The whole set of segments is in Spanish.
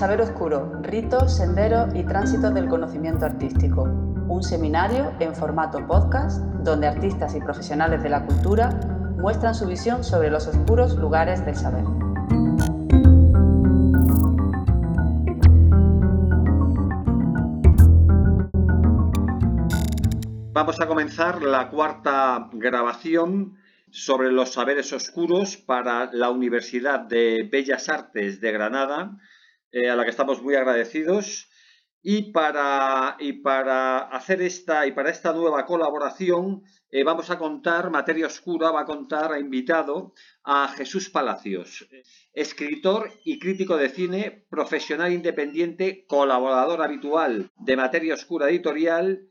Saber Oscuro, ritos, senderos y tránsitos del conocimiento artístico. Un seminario en formato podcast donde artistas y profesionales de la cultura muestran su visión sobre los oscuros lugares del saber. Vamos a comenzar la cuarta grabación sobre los saberes oscuros para la Universidad de Bellas Artes de Granada, eh, a la que estamos muy agradecidos. Y para, y para hacer esta y para esta nueva colaboración eh, vamos a contar, Materia Oscura va a contar, ha invitado a Jesús Palacios, escritor y crítico de cine, profesional independiente, colaborador habitual de Materia Oscura Editorial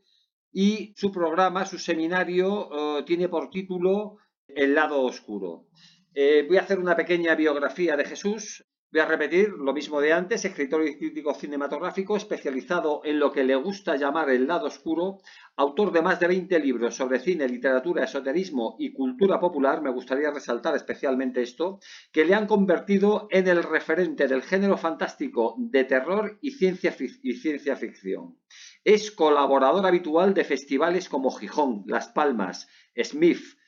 y su programa, su seminario, eh, tiene por título el lado oscuro. Voy a hacer una pequeña biografía de Jesús. Voy a repetir lo mismo de antes, escritor y crítico cinematográfico, especializado en lo que le gusta llamar el lado oscuro, autor de más de 20 libros sobre cine, literatura, esoterismo y cultura popular, me gustaría resaltar especialmente esto, que le han convertido en el referente del género fantástico de terror y ciencia, y ciencia ficción. Es colaborador habitual de festivales como Gijón, Las Palmas, Smith,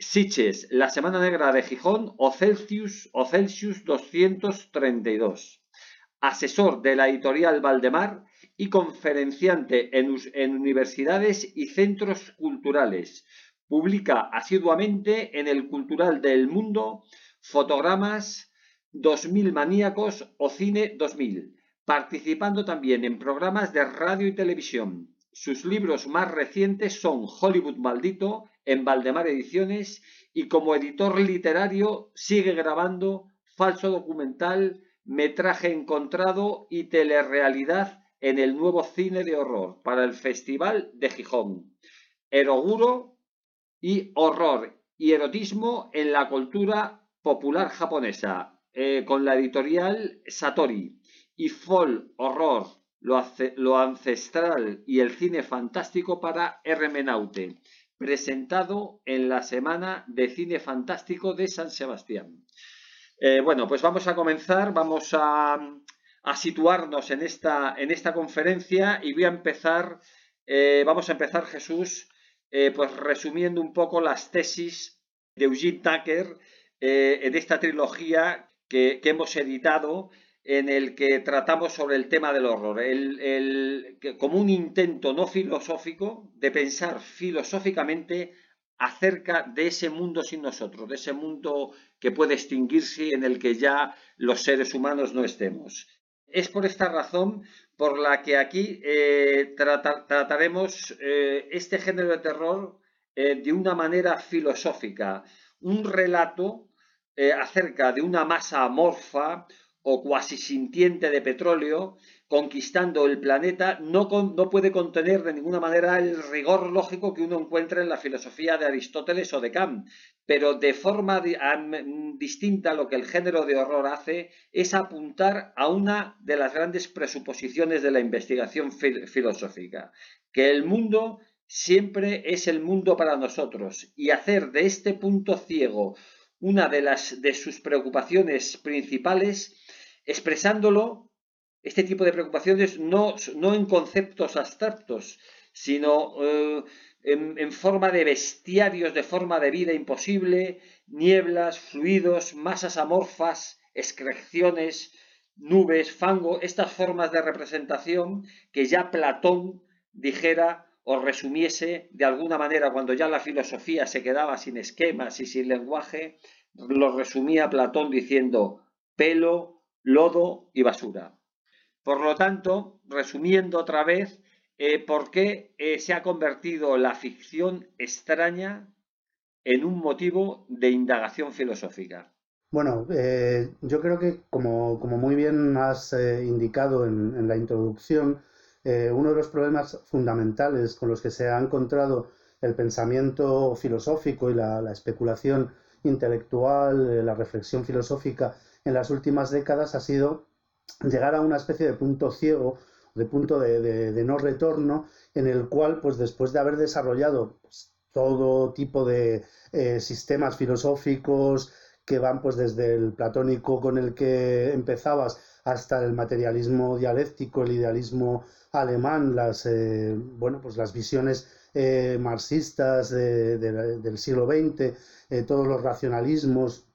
Siches, La Semana Negra de Gijón o Celsius, o Celsius 232. Asesor de la editorial Valdemar y conferenciante en, en universidades y centros culturales. Publica asiduamente en el Cultural del Mundo fotogramas 2000 maníacos o Cine 2000, participando también en programas de radio y televisión. Sus libros más recientes son Hollywood Maldito, en Valdemar Ediciones y como editor literario sigue grabando falso documental, metraje encontrado y telerrealidad en el nuevo cine de horror para el Festival de Gijón. Eroguro y horror y erotismo en la cultura popular japonesa, eh, con la editorial Satori. Y Fall Horror, lo, ancestral y el cine fantástico para Hermenaute presentado en la Semana de Cine Fantástico de San Sebastián. Eh, bueno, pues vamos a comenzar, vamos a, situarnos en esta, en esta, conferencia y voy a empezar, eh, vamos a empezar Jesús, eh, pues resumiendo un poco las tesis de Eugene Tucker de esta trilogía que, que hemos editado en el que tratamos sobre el tema del horror, el, como un intento no filosófico de pensar filosóficamente acerca de ese mundo sin nosotros, de ese mundo que puede extinguirse en el que ya los seres humanos no estemos. Es por esta razón por la que aquí eh, trataremos eh, este género de terror eh, de una manera filosófica, un relato acerca de una masa amorfa, o cuasi sintiente de petróleo conquistando el planeta no, no, puede contener de ninguna manera el rigor lógico que uno encuentra en la filosofía de Aristóteles o de Kant, pero de forma distinta lo que el género de horror hace es apuntar a una de las grandes presuposiciones de la investigación filosófica, que el mundo siempre es el mundo para nosotros y hacer de este punto ciego una de las de sus preocupaciones principales expresándolo, este tipo de preocupaciones, no, no en conceptos abstractos, sino eh, en, forma de bestiarios, de forma de vida imposible, nieblas, fluidos, masas amorfas, excreciones, nubes, fango, estas formas de representación que ya Platón dijera o resumiese de alguna manera cuando ya la filosofía se quedaba sin esquemas y sin lenguaje, lo resumía Platón diciendo pelo, lodo y basura. Por lo tanto, resumiendo otra vez, eh, ¿por qué eh, se ha convertido la ficción extraña en un motivo de indagación filosófica? Bueno, eh, yo creo que como, muy bien has indicado en, la introducción, uno de los problemas fundamentales con los que se ha encontrado el pensamiento filosófico y la especulación intelectual, la reflexión filosófica en las últimas décadas ha sido llegar a una especie de punto ciego, de punto de, no retorno, en el cual, pues después de haber desarrollado pues, todo tipo de eh, sistemas filosóficos que van pues desde el platónico con el que empezabas hasta el materialismo dialéctico, el idealismo alemán, las, eh, bueno, pues las visiones eh, marxistas del siglo XX, todos los racionalismos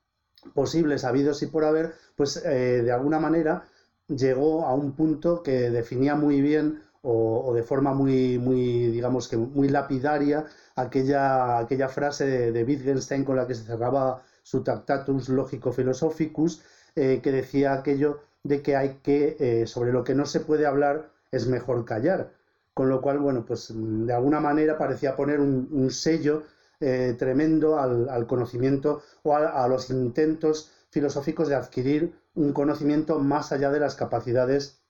posibles, habidos y por haber, pues de alguna manera llegó a un punto que definía muy bien o, de forma muy, muy, digamos que muy lapidaria aquella, aquella frase de, Wittgenstein con la que se cerraba su Tractatus Logico Philosophicus, que decía aquello de que hay que, sobre lo que no se puede hablar, es mejor callar. Con lo cual, bueno, pues de alguna manera parecía poner un, sello eh, tremendo al, conocimiento o a, los intentos filosóficos de adquirir un conocimiento más allá de las capacidades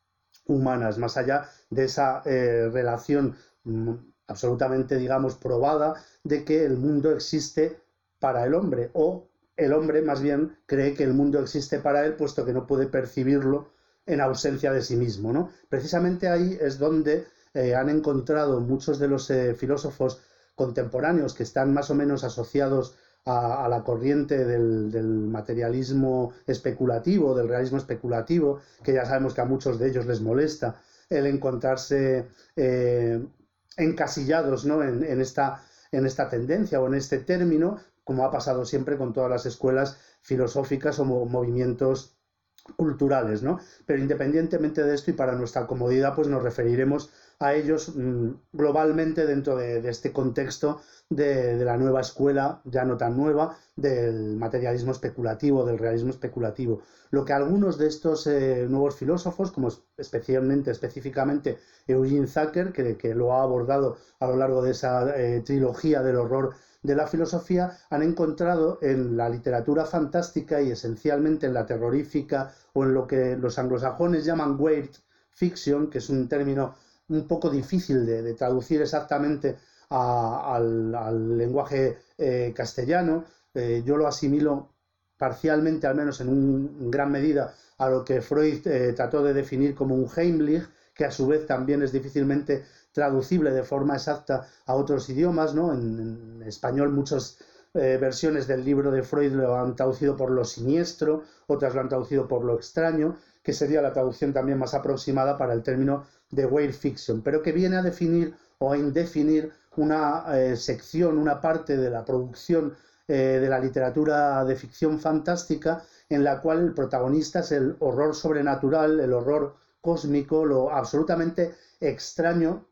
humanas, más allá de esa eh, relación mm, absolutamente, digamos, probada de que el mundo existe para el hombre o el hombre más bien cree que el mundo existe para él puesto que no puede percibirlo en ausencia de sí mismo. ¿no? Precisamente ahí es donde eh, han encontrado muchos de los filósofos contemporáneos que están más o menos asociados a, la corriente del, materialismo especulativo, del realismo especulativo, que ya sabemos que a muchos de ellos les molesta el encontrarse eh, encasillados ¿no? en, esta, en esta tendencia o en este término, como ha pasado siempre con todas las escuelas filosóficas o movimientos culturales, ¿no? Pero independientemente de esto y para nuestra comodidad, pues nos referiremos a ellos mm, globalmente dentro de, este contexto de, la nueva escuela, ya no tan nueva, del materialismo especulativo, del realismo especulativo. Lo que algunos de estos eh, nuevos filósofos, como especialmente, específicamente Eugene Zucker, que, lo ha abordado a lo largo de esa eh, trilogía del horror de la filosofía han encontrado en la literatura fantástica y esencialmente en la terrorífica o en lo que los anglosajones llaman weird fiction, que es un término un poco difícil de, traducir exactamente al, lenguaje eh, castellano. Eh, yo lo asimilo parcialmente, al menos en un, gran medida, a lo que Freud eh, trató de definir como un Heimlich, que a su vez también es difícilmente traducible de forma exacta a otros idiomas, ¿no? En, español muchas versiones del libro de Freud lo han traducido por lo siniestro, otras lo han traducido por lo extraño, que sería la traducción también más aproximada para el término de weird fiction, pero que viene a definir o a indefinir una eh, sección, una parte de la producción eh, de la literatura de ficción fantástica en la cual el protagonista es el horror sobrenatural, el horror cósmico, lo absolutamente extraño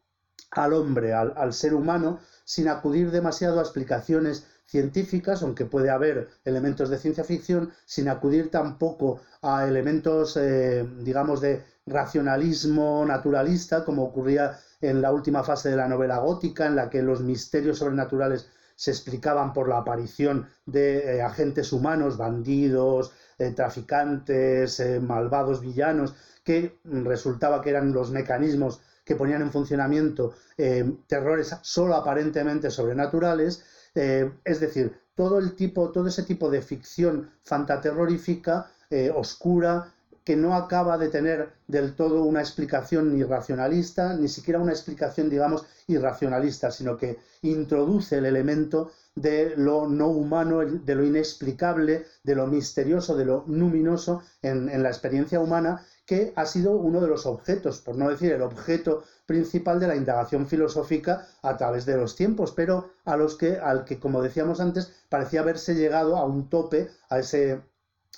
al hombre, al, ser humano, sin acudir demasiado a explicaciones científicas, aunque puede haber elementos de ciencia ficción, sin acudir tampoco a elementos, eh, digamos, de racionalismo naturalista, como ocurría en la última fase de la novela gótica, en la que los misterios sobrenaturales se explicaban por la aparición de eh, agentes humanos, bandidos, eh, traficantes, malvados villanos, que resultaba que eran los mecanismos que ponían en funcionamiento eh, terrores solo aparentemente sobrenaturales, eh, es decir, todo el tipo, todo ese tipo de ficción fantaterrorífica, eh, oscura, que no acaba de tener del todo una explicación ni racionalista, ni siquiera una explicación, digamos, irracionalista, sino que introduce el elemento de lo no humano, de lo inexplicable, de lo misterioso, de lo luminoso en la experiencia humana que ha sido uno de los objetos, por no decir el objeto principal de la indagación filosófica a través de los tiempos, pero a los que, al que, como decíamos antes, parecía haberse llegado a un tope, a ese,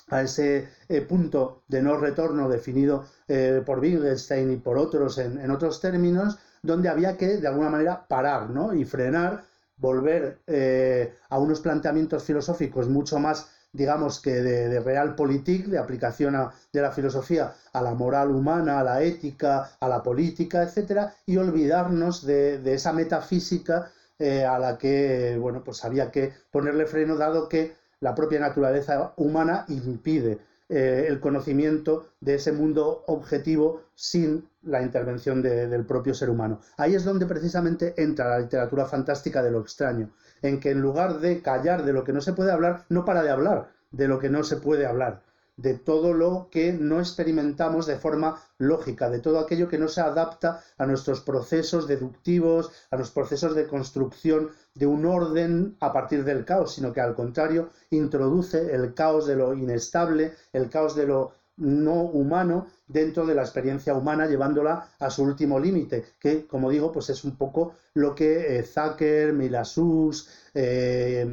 a ese eh, punto de no retorno definido eh, por Wittgenstein y por otros en, otros términos, donde había que, de alguna manera, parar ¿no? y frenar, volver eh, a unos planteamientos filosóficos mucho más digamos que de, de realpolitik, de aplicación de la filosofía a la moral humana, a la ética, a la política, etcétera, y olvidarnos de, esa metafísica eh, a la que, bueno, pues había que ponerle freno, dado que la propia naturaleza humana impide eh, el conocimiento de ese mundo objetivo sin la intervención del propio ser humano. Ahí es donde precisamente entra la literatura fantástica de lo extraño, en que en lugar de callar de lo que no se puede hablar, no para de hablar de lo que no se puede hablar, de todo lo que no experimentamos de forma lógica, de todo aquello que no se adapta a nuestros procesos deductivos, a los procesos de construcción de un orden a partir del caos, sino que al contrario introduce el caos de lo inestable, el caos de lo no humano dentro de la experiencia humana, llevándola a su último límite, que, como digo, pues es un poco lo que eh, Zucker, Milasus, eh,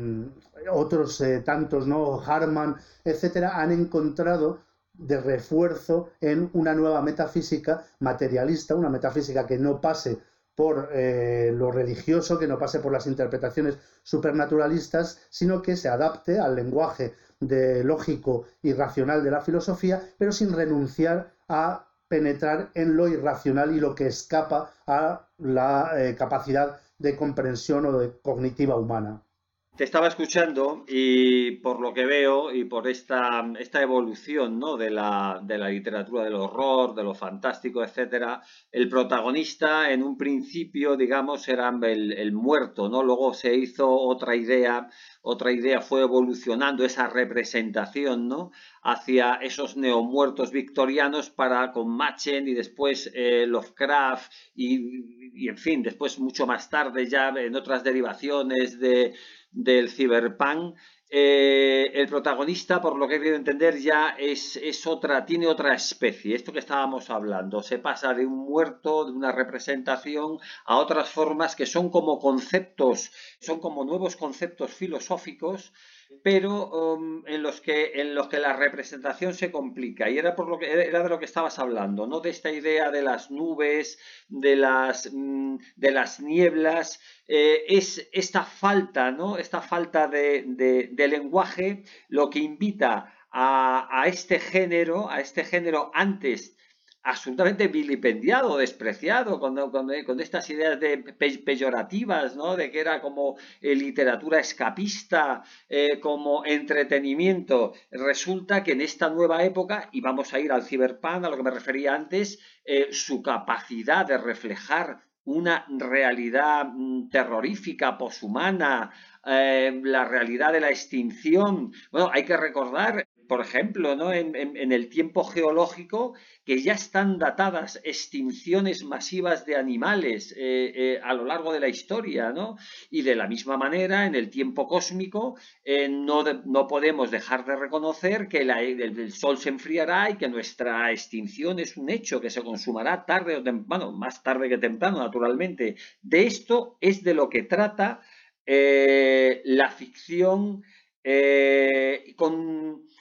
otros eh, tantos, ¿no? Harman, etcétera, han encontrado de refuerzo en una nueva metafísica materialista, una metafísica que no pase por lo religioso, que no pase por las interpretaciones supernaturalistas, sino que se adapte al lenguaje de lógico y racional de la filosofía, pero sin renunciar a penetrar en lo irracional y lo que escapa a la eh, capacidad de comprensión o de cognitiva humana. Te estaba escuchando y por lo que veo y por esta, esta evolución ¿no? de, la, de, la, literatura del horror, de lo fantástico, etcétera, el protagonista en un principio, digamos, era el, el, muerto, ¿no? Luego se hizo otra idea, otra idea fue evolucionando esa representación, ¿no? Hacia esos neomuertos victorianos para con Machen y después eh, Lovecraft y, y, en fin, después mucho más tarde ya en otras derivaciones de del cyberpunk, eh, el protagonista, por lo que he querido entender, ya es, es, otra, tiene otra especie. Esto que estábamos hablando, se pasa de un muerto, de una representación, a otras formas que son como conceptos, son como nuevos conceptos filosóficos pero um, en, los que, en los que la representación se complica. Y era, por lo que, era de lo que estabas hablando, ¿no? De esta idea de las nubes, de las, mm, de las nieblas, eh, es esta falta, ¿no? Esta falta de, de lenguaje lo que invita a, a, este género, a este género antes absolutamente vilipendiado, despreciado, con, con, estas ideas de peyorativas, ¿no? de que era como eh, literatura escapista, eh, como entretenimiento. Resulta que en esta nueva época, y vamos a ir al ciberpunk, a lo que me refería antes, eh, su capacidad de reflejar una realidad mm, terrorífica, poshumana, la realidad de la extinción. Bueno, hay que recordar por ejemplo, ¿no? en, el tiempo geológico, que ya están datadas extinciones masivas de animales eh, eh, a lo largo de la historia, ¿no? Y de la misma manera, en el tiempo cósmico, eh, no, no, podemos dejar de reconocer que el, Sol se enfriará y que nuestra extinción es un hecho que se consumará tarde o temprano, más tarde que temprano, naturalmente. De esto es de lo que trata la ficción con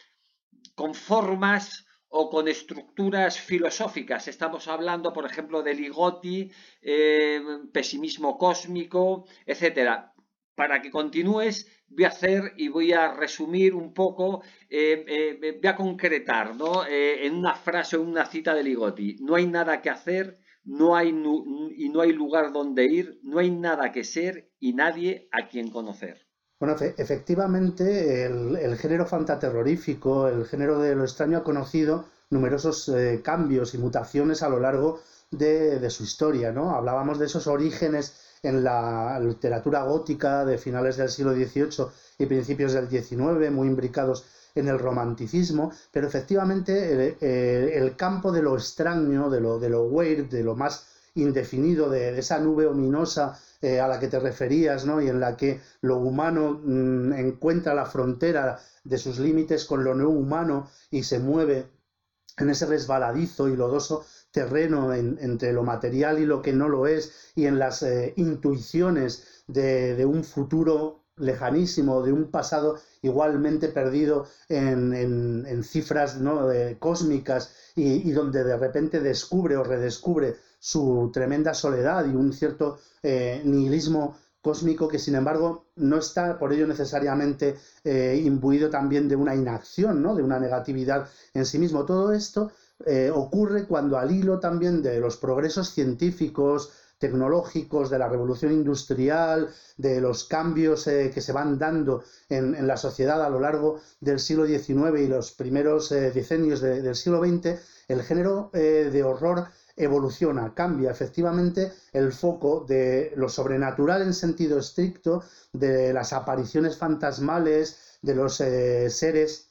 con formas o con estructuras filosóficas. Estamos hablando, por ejemplo, de Ligotti, eh, pesimismo cósmico, etcétera. Para que continúes, voy a hacer y voy a resumir un poco, eh, eh, voy a concretar ¿no? en una frase o una cita de Ligotti. No hay nada que hacer, no hay y no hay lugar donde ir, no hay nada que ser y nadie a quien conocer. Bueno, efectivamente, el, género fantaterrorífico, el género de lo extraño, ha conocido numerosos eh, cambios y mutaciones a lo largo de, su historia. ¿no? Hablábamos de esos orígenes en la literatura gótica de finales del siglo XVIII y principios del XIX, muy imbricados en el romanticismo, pero efectivamente el, campo de lo extraño, de lo, de lo weird, de lo más indefinido, de esa nube ominosa eh, a la que te referías, ¿no? Y en la que lo humano mm, encuentra la frontera de sus límites con lo no humano y se mueve en ese resbaladizo y lodoso terreno entre lo material y lo que no lo es, y en las eh, intuiciones de, un futuro lejanísimo, de un pasado igualmente perdido en, cifras ¿no? cósmicas y, donde de repente descubre o redescubre su tremenda soledad y un cierto eh, nihilismo cósmico que sin embargo no está por ello necesariamente eh, imbuido también de una inacción, ¿no? de una negatividad en sí mismo. Todo esto eh, ocurre cuando al hilo también de los progresos científicos, tecnológicos, de la revolución industrial, de los cambios que se van dando en, la sociedad a lo largo del siglo XIX y los primeros decenios del siglo XX, el género de horror evoluciona, cambia efectivamente el foco de lo sobrenatural en sentido estricto, de las apariciones fantasmales, de los eh, seres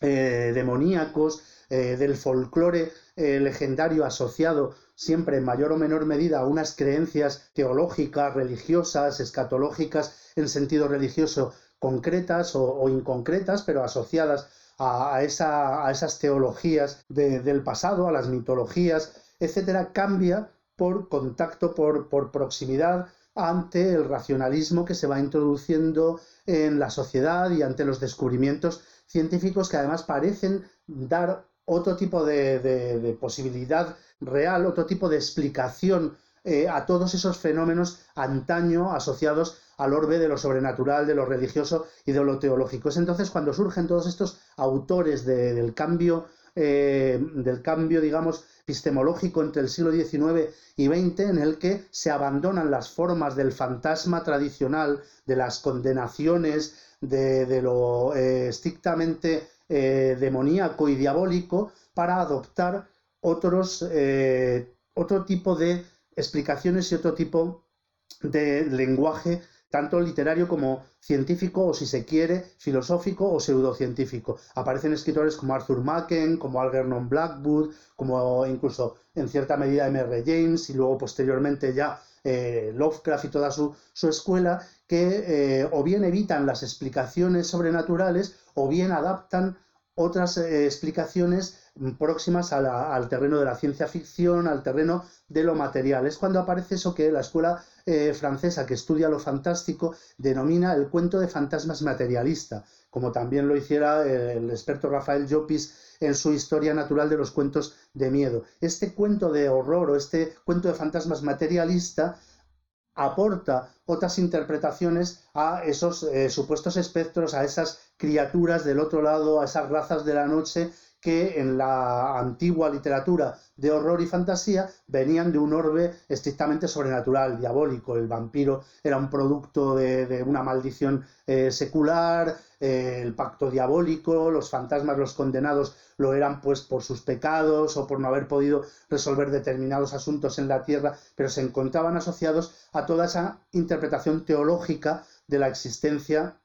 eh, demoníacos, eh, del folclore legendario asociado siempre en mayor o menor medida a unas creencias teológicas, religiosas, escatológicas en sentido religioso concretas o, o inconcretas, pero asociadas a, esas teologías del pasado, a las mitologías, etcétera, cambia por contacto, por, por proximidad ante el racionalismo que se va introduciendo en la sociedad y ante los descubrimientos científicos que además parecen dar otro tipo de, posibilidad real, otro tipo de explicación eh, a todos esos fenómenos antaño asociados al orbe de lo sobrenatural, de lo religioso y de lo teológico. Es entonces cuando surgen todos estos autores del cambio, eh, del cambio, digamos, epistemológico entre el siglo XIX y XX, en el que se abandonan las formas del fantasma tradicional, de las condenaciones, de, lo eh, estrictamente eh, demoníaco y diabólico para adoptar otros, eh, otro tipo de explicaciones y otro tipo de lenguaje tanto literario como científico o si se quiere filosófico o pseudocientífico. Aparecen escritores como Arthur Machen, como Algernon Blackwood, como incluso en cierta medida M.R. James y luego posteriormente ya eh, Lovecraft y toda su, escuela que o bien evitan las explicaciones sobrenaturales o bien adaptan otras eh, explicaciones próximas al terreno de la ciencia ficción, al terreno de lo material. Es cuando aparece eso que la escuela eh, francesa que estudia lo fantástico denomina el cuento de fantasmas materialista, como también lo hiciera el experto Rafael Llopis en su historia natural de los cuentos de miedo. Este cuento de horror o este cuento de fantasmas materialista aporta otras interpretaciones a esos eh, supuestos espectros, a esas criaturas del otro lado, a esas razas de la noche que en la antigua literatura de horror y fantasía venían de un orbe estrictamente sobrenatural, diabólico. El vampiro era un producto de, una maldición eh, secular, eh, el pacto diabólico, los fantasmas, los condenados lo eran pues por sus pecados o por no haber podido resolver determinados asuntos en la tierra, pero se encontraban asociados a toda esa interpretación teológica de la existencia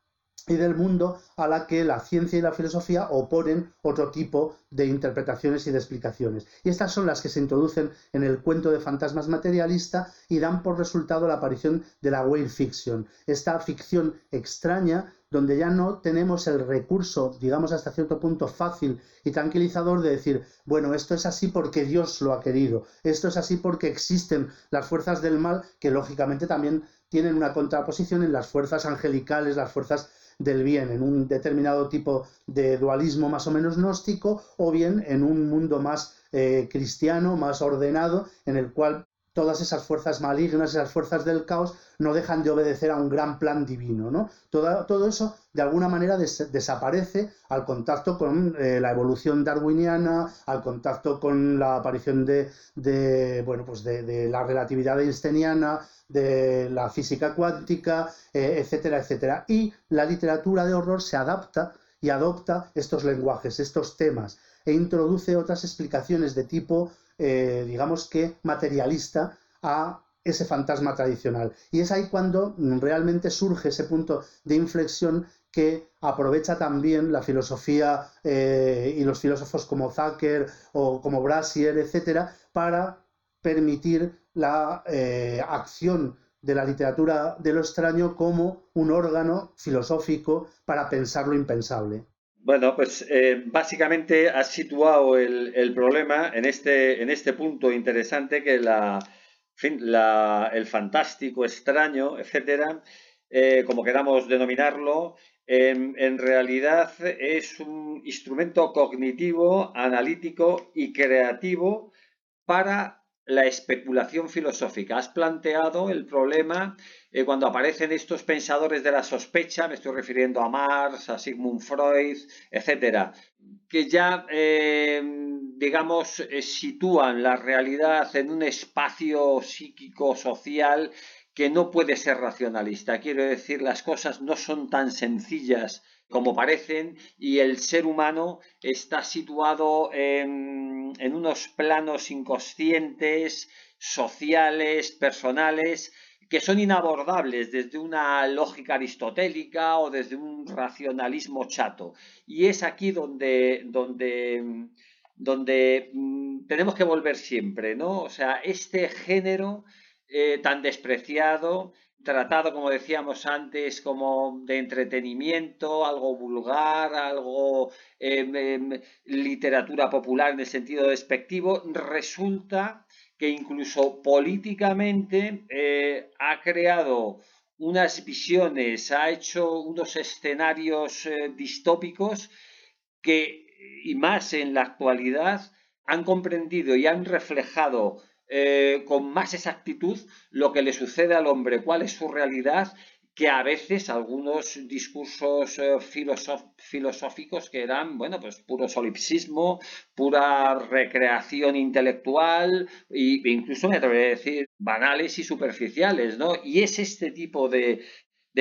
y del mundo a la que la ciencia y la filosofía oponen otro tipo de interpretaciones y de explicaciones. Y estas son las que se introducen en el cuento de fantasmas materialista y dan por resultado la aparición de la whale fiction, esta ficción extraña donde ya no tenemos el recurso, digamos hasta cierto punto fácil y tranquilizador de decir, bueno, esto es así porque Dios lo ha querido, esto es así porque existen las fuerzas del mal que lógicamente también tienen una contraposición en las fuerzas angelicales, las fuerzas del bien, en un determinado tipo de dualismo más o menos gnóstico, o bien en un mundo más eh, cristiano, más ordenado, en el cual todas esas fuerzas malignas, esas fuerzas del caos, no dejan de obedecer a un gran plan divino. ¿no? Todo, todo eso, de alguna manera, desaparece al contacto con eh, la evolución darwiniana, al contacto con la aparición de, bueno, pues de, la relatividad einsteiniana, de la física cuántica, eh, etcétera, etcétera. Y la literatura de horror se adapta y adopta estos lenguajes, estos temas, e introduce otras explicaciones de tipo eh, digamos que materialista a ese fantasma tradicional. Y es ahí cuando realmente surge ese punto de inflexión que aprovecha también la filosofía eh, y los filósofos como Zucker o como Brasier, etcétera, para permitir la eh, acción de la literatura de lo extraño como un órgano filosófico para pensar lo impensable. Bueno, pues eh, básicamente has situado el, problema en este, en este punto interesante que la, el fantástico, extraño, etcétera, eh, como queramos denominarlo, en realidad es un instrumento cognitivo, analítico y creativo para la especulación filosófica. Has planteado el problema eh, cuando aparecen estos pensadores de la sospecha, me estoy refiriendo a Marx, a Sigmund Freud, etcétera, que ya, eh, digamos, eh, sitúan la realidad en un espacio psíquico social que no puede ser racionalista. Quiero decir, las cosas no son tan sencillas como parecen y el ser humano está situado en, unos planos inconscientes, sociales, personales, que son inabordables desde una lógica aristotélica o desde un racionalismo chato. Y es aquí donde, donde, donde mm, tenemos que volver siempre, ¿no? O sea, este género eh, tan despreciado tratado, como decíamos antes, como de entretenimiento, algo vulgar, algo em, em, literatura popular en el sentido despectivo, resulta que incluso políticamente eh, ha creado unas visiones, ha hecho unos escenarios eh, distópicos que, y más en la actualidad, han comprendido y han reflejado eh, con más exactitud lo que le sucede al hombre, cuál es su realidad, que a veces algunos discursos eh, filosóficos que eran, bueno, pues puro solipsismo, pura recreación intelectual e incluso me atrevería a decir banales y superficiales, ¿no? Y es este tipo de,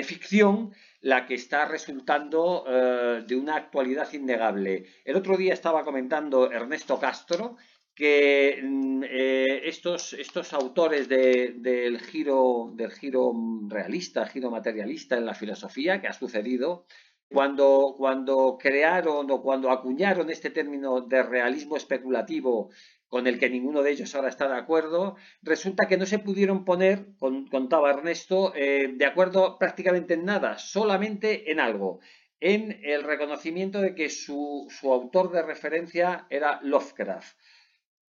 ficción la que está resultando eh, de una actualidad innegable. El otro día estaba comentando Ernesto Castro, que mm, eh, estos, estos autores del, giro, del giro realista, giro materialista en la filosofía que ha sucedido, cuando, cuando crearon o cuando acuñaron este término de realismo especulativo con el que ninguno de ellos ahora está de acuerdo, resulta que no se pudieron poner, contaba Ernesto, eh, de acuerdo prácticamente en nada, solamente en algo, en el reconocimiento de que su, su autor de referencia era Lovecraft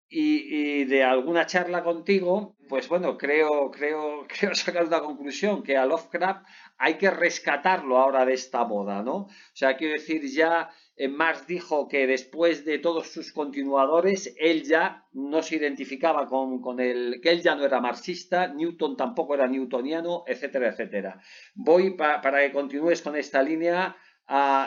y, de alguna charla contigo, pues bueno, creo, creo, creo sacar una conclusión, que a Lovecraft hay que rescatarlo ahora de esta moda, ¿no? O sea, quiero decir, ya eh, Marx dijo que después de todos sus continuadores, él ya no se identificaba con, con que él ya no era marxista, Newton tampoco era newtoniano, etcétera, etcétera. Voy para que continúes con esta línea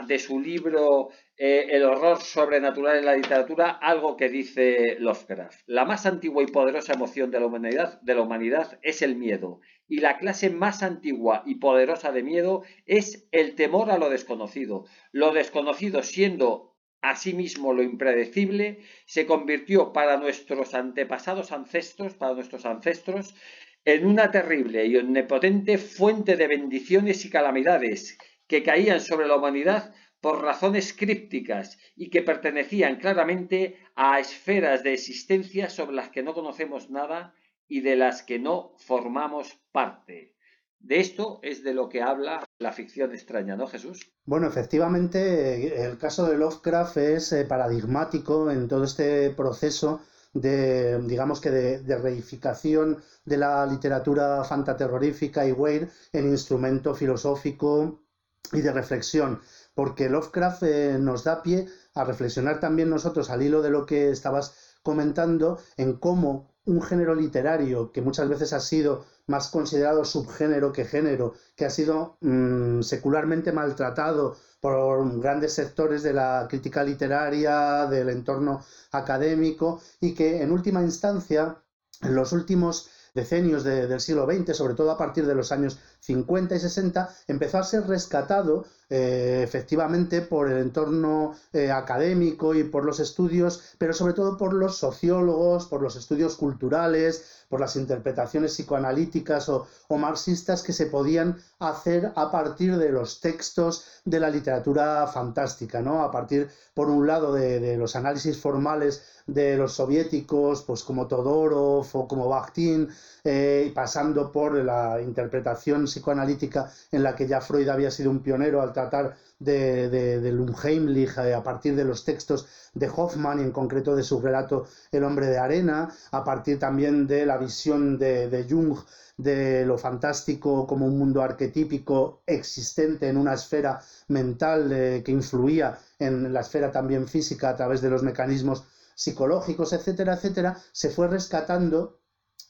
de su libro eh, El horror sobrenatural en la literatura, algo que dice Lovecraft. La más antigua y poderosa emoción de la humanidad, de la humanidad es el miedo, y la clase más antigua y poderosa de miedo es el temor a lo desconocido. Lo desconocido siendo asimismo lo impredecible, se convirtió para nuestros antepasados ancestros, para nuestros ancestros, en una terrible y omnipotente fuente de bendiciones y calamidades que caían sobre la humanidad por razones crípticas y que pertenecían claramente a esferas de existencia sobre las que no conocemos nada y de las que no formamos parte. De esto es de lo que habla la ficción extraña, ¿no, Jesús? Bueno, efectivamente, el caso de Lovecraft es eh, paradigmático en todo este proceso de, digamos que de, reificación de la literatura fantaterrorífica y Weir en instrumento filosófico y de reflexión, porque Lovecraft eh, nos da pie a reflexionar también nosotros al hilo de lo que estabas comentando en cómo un género literario que muchas veces ha sido más considerado subgénero que género, que ha sido mm, secularmente maltratado por grandes sectores de la crítica literaria, del entorno académico, y que en última instancia, en los últimos decenios del siglo XX, sobre todo a partir de los años 50 y 60, empezó a ser rescatado eh, efectivamente por el entorno eh, académico y por los estudios, pero sobre todo por los sociólogos, por los estudios culturales, por las interpretaciones psicoanalíticas o, marxistas que se podían hacer a partir de los textos de la literatura fantástica, ¿no? A partir, por un lado, de, los análisis formales de los soviéticos, pues como Todorov o como Bakhtin, eh, pasando por la interpretación psicoanalítica en la que ya Freud había sido un pionero al tratar de, de, eh, a partir de los textos de Hoffman y en concreto de su relato El hombre de arena, a partir también de la visión de, Jung de lo fantástico como un mundo arquetípico existente en una esfera mental eh, que influía en la esfera también física a través de los mecanismos psicológicos, etcétera, etcétera, se fue rescatando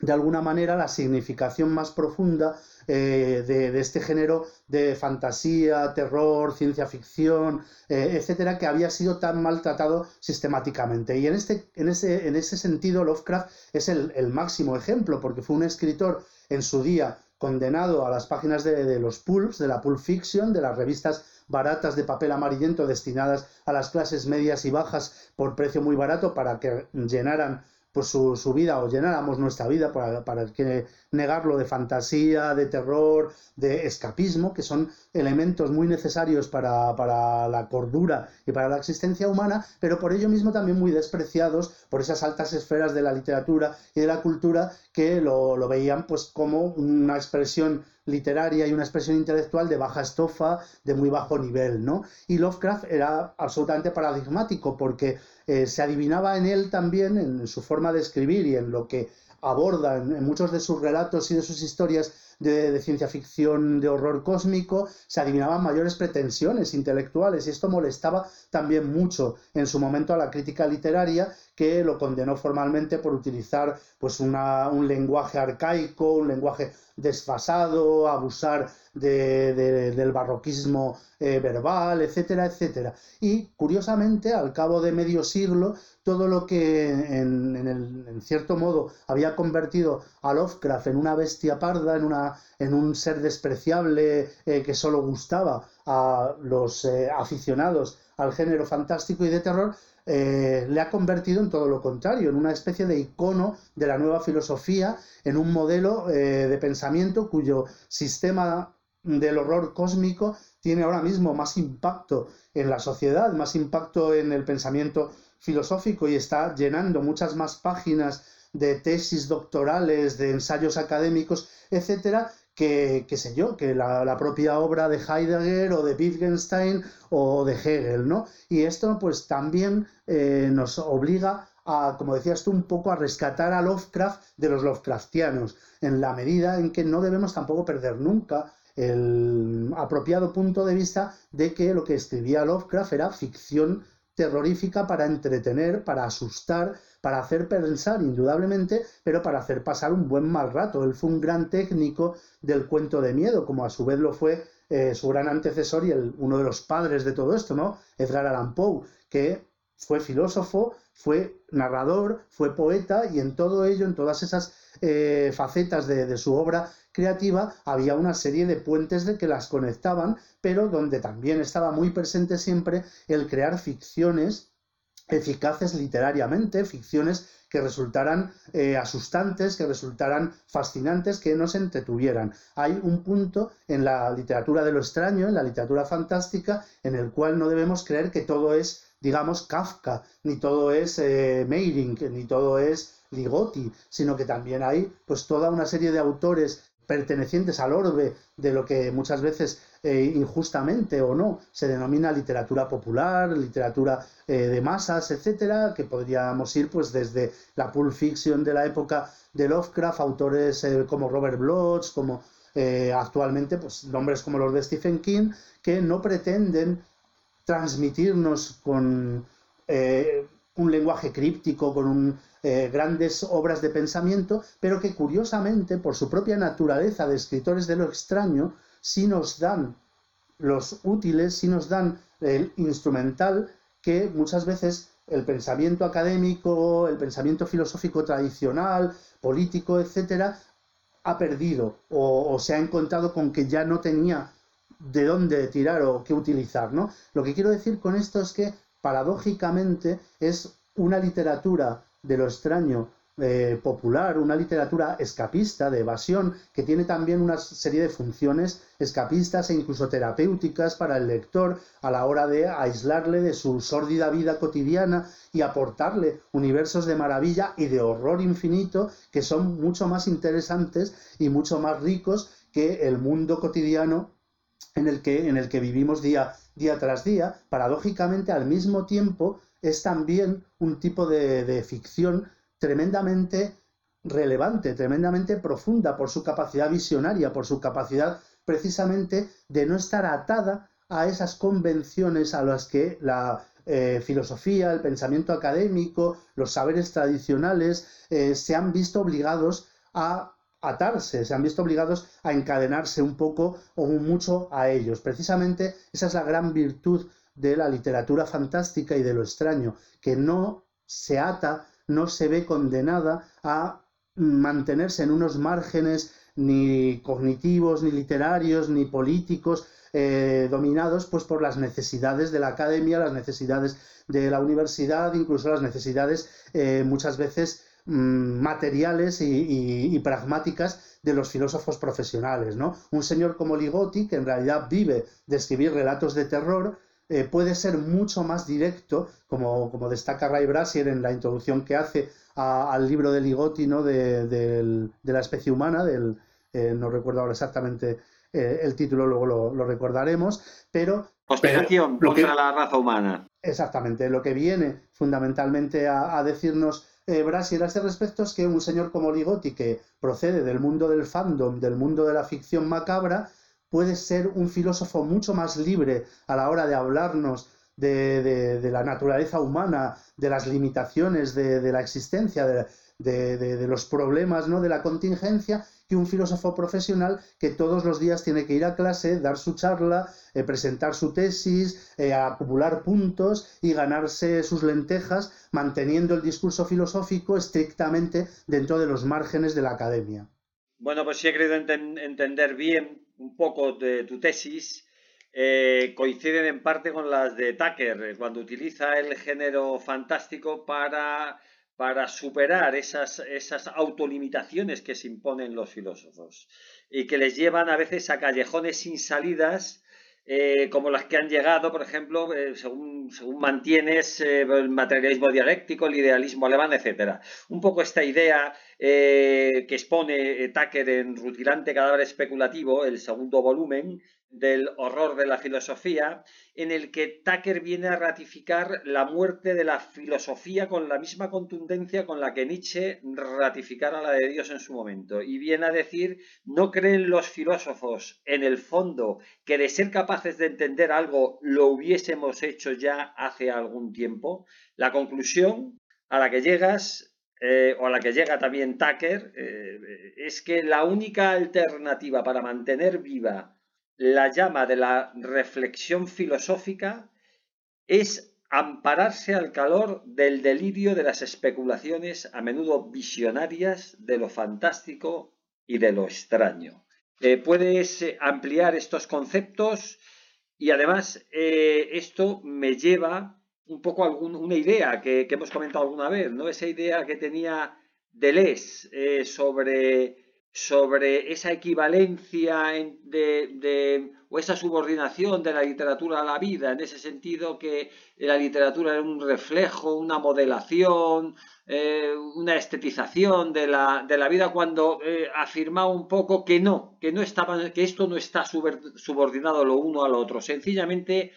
de alguna manera la significación más profunda eh, de, este género de fantasía, terror, ciencia ficción, eh, etcétera, que había sido tan maltratado sistemáticamente. Y en, este, en, ese, en ese sentido, Lovecraft es el, máximo ejemplo, porque fue un escritor en su día condenado a las páginas de, de los pulps, de la pulp fiction, de las revistas baratas de papel amarillento destinadas a las clases medias y bajas por precio muy barato para que llenaran pues su, su, vida o llenáramos nuestra vida para, para que negarlo de fantasía, de terror, de escapismo, que son elementos muy necesarios para, para, la cordura y para la existencia humana, pero por ello mismo también muy despreciados por esas altas esferas de la literatura y de la cultura que lo, lo veían pues como una expresión literaria y una expresión intelectual de baja estofa, de muy bajo nivel, ¿no? Y Lovecraft era absolutamente paradigmático porque eh, se adivinaba en él también, en su forma de escribir y en lo que aborda en, muchos de sus relatos y de sus historias de, ciencia ficción, de horror cósmico, se adivinaban mayores pretensiones intelectuales y esto molestaba también mucho en su momento a la crítica literaria que lo condenó formalmente por utilizar pues un lenguaje arcaico, un lenguaje desfasado, abusar del barroquismo eh, verbal, etcétera, etcétera. Y curiosamente, al cabo de medio siglo, todo lo que en, cierto modo había convertido a Lovecraft en una bestia parda, en, una, en un ser despreciable eh, que solo gustaba a los eh, aficionados al género fantástico y de terror, le ha convertido en todo lo contrario, en una especie de icono de la nueva filosofía, en un modelo de pensamiento cuyo sistema del horror cósmico tiene ahora mismo más impacto en la sociedad, más impacto en el pensamiento filosófico y está llenando muchas más páginas de tesis doctorales, de ensayos académicos, etcétera, que, qué sé yo, que la, propia obra de Heidegger o de Wittgenstein o de Hegel, ¿no? Y esto pues también eh, nos obliga a, como decías tú, un poco a rescatar a Lovecraft de los Lovecraftianos, en la medida en que no debemos tampoco perder nunca el apropiado punto de vista de que lo que escribía Lovecraft era ficción terrorífica para entretener, para asustar, para hacer pensar, indudablemente, pero para hacer pasar un buen mal rato. Él fue un gran técnico del cuento de miedo, como a su vez lo fue eh, su gran antecesor y el, uno de los padres de todo esto, ¿no? Edgar Allan Poe, que fue filósofo, fue narrador, fue poeta y en todo ello, en todas esas eh, facetas de, su obra creativa, había una serie de puentes de que las conectaban, pero donde también estaba muy presente siempre el crear ficciones eficaces literariamente, ficciones que resultaran eh, asustantes, que resultaran fascinantes, que nos entretuvieran. Hay un punto en la literatura de lo extraño, en la literatura fantástica, en el cual no debemos creer que todo es digamos, Kafka, ni todo es eh, Meiring, ni todo es Ligotti, sino que también hay pues toda una serie de autores pertenecientes al orbe de lo que muchas veces eh, injustamente o no. Se denomina literatura popular, literatura eh, de masas, etcétera, que podríamos ir pues desde la pulp fiction de la época de Lovecraft, autores como Robert Bloch, como actualmente pues nombres como los de Stephen King, que no pretenden transmitirnos con eh, un lenguaje críptico, con eh, grandes obras de pensamiento, pero que curiosamente, por su propia naturaleza de escritores de lo extraño, sí nos dan los útiles, sí nos dan el instrumental que muchas veces el pensamiento académico, el pensamiento filosófico tradicional, político, etcétera, ha perdido o, o, se ha encontrado con que ya no tenía de dónde tirar o qué utilizar, ¿no? Lo que quiero decir con esto es que paradójicamente es una literatura de lo extraño eh, popular, una literatura escapista, de evasión, que tiene también una serie de funciones escapistas e incluso terapéuticas para el lector a la hora de aislarle de su sórdida vida cotidiana y aportarle universos de maravilla y de horror infinito que son mucho más interesantes y mucho más ricos que el mundo cotidiano en el que, en el que vivimos día, día tras día, paradójicamente al mismo tiempo es también un tipo de, de ficción tremendamente relevante, tremendamente profunda por su capacidad visionaria, por su capacidad precisamente de no estar atada a esas convenciones a las que la eh, filosofía, el pensamiento académico, los saberes tradicionales eh, se han visto obligados a atarse, se han visto obligados a encadenarse un poco o mucho a ellos. Precisamente esa es la gran virtud de la literatura fantástica y de lo extraño, que no se ata, no se ve condenada a mantenerse en unos márgenes ni cognitivos, ni literarios, ni políticos, eh, dominados pues por las necesidades de la academia, las necesidades de la universidad, incluso las necesidades eh, muchas veces Mm, materiales y, pragmáticas de los filósofos profesionales. ¿no? Un señor como Ligotti, que en realidad vive de escribir relatos de terror, eh, puede ser mucho más directo, como, como, destaca Ray Brasier en la introducción que hace al libro de Ligotti ¿no? de, la especie humana, del no recuerdo ahora exactamente el título, luego lo, recordaremos, pero... Conspiración contra la raza humana. Exactamente, lo que viene fundamentalmente a, decirnos eh, Brasier a este respecto es que un señor como Ligotti, que procede del mundo del fandom, del mundo de la ficción macabra, puede ser un filósofo mucho más libre a la hora de hablarnos de, la naturaleza humana, de las limitaciones de, la existencia, de, los problemas ¿no? de la contingencia, que un filósofo profesional que todos los días tiene que ir a clase, dar su charla, eh, presentar su tesis, eh, acumular puntos y ganarse sus lentejas, manteniendo el discurso filosófico estrictamente dentro de los márgenes de la academia. Bueno, pues si he querido entender bien un poco de tu tesis. Eh, coinciden en parte con las de Tucker, cuando utiliza el género fantástico para para superar esas, esas autolimitaciones que se imponen los filósofos y que les llevan a veces a callejones sin salidas eh, como las que han llegado, por ejemplo, eh, según, según, mantienes eh, el materialismo dialéctico, el idealismo alemán, etc. Un poco esta idea que expone Tucker en Rutilante Cadáver Especulativo, el segundo volumen, del horror de la filosofía, en el que Tucker viene a ratificar la muerte de la filosofía con la misma contundencia con la que Nietzsche ratificara la de Dios en su momento. Y viene a decir, no creen los filósofos en el fondo que de ser capaces de entender algo lo hubiésemos hecho ya hace algún tiempo. La conclusión a la que llegas eh, o a la que llega también Tucker, eh, es que la única alternativa para mantener viva la llama de la reflexión filosófica es ampararse al calor del delirio de las especulaciones a menudo visionarias de lo fantástico y de lo extraño. Eh, puedes eh, ampliar estos conceptos y además eh, esto me lleva un poco a una idea que, que, hemos comentado alguna vez, ¿no? Esa idea que tenía Deleuze sobre sobre esa equivalencia de, o esa subordinación de la literatura a la vida, en ese sentido que la literatura era un reflejo, una modelación, eh, una estetización de la, de la vida, cuando eh, afirmaba un poco que no, que, no estaba, que esto no está subordinado lo uno al otro, sencillamente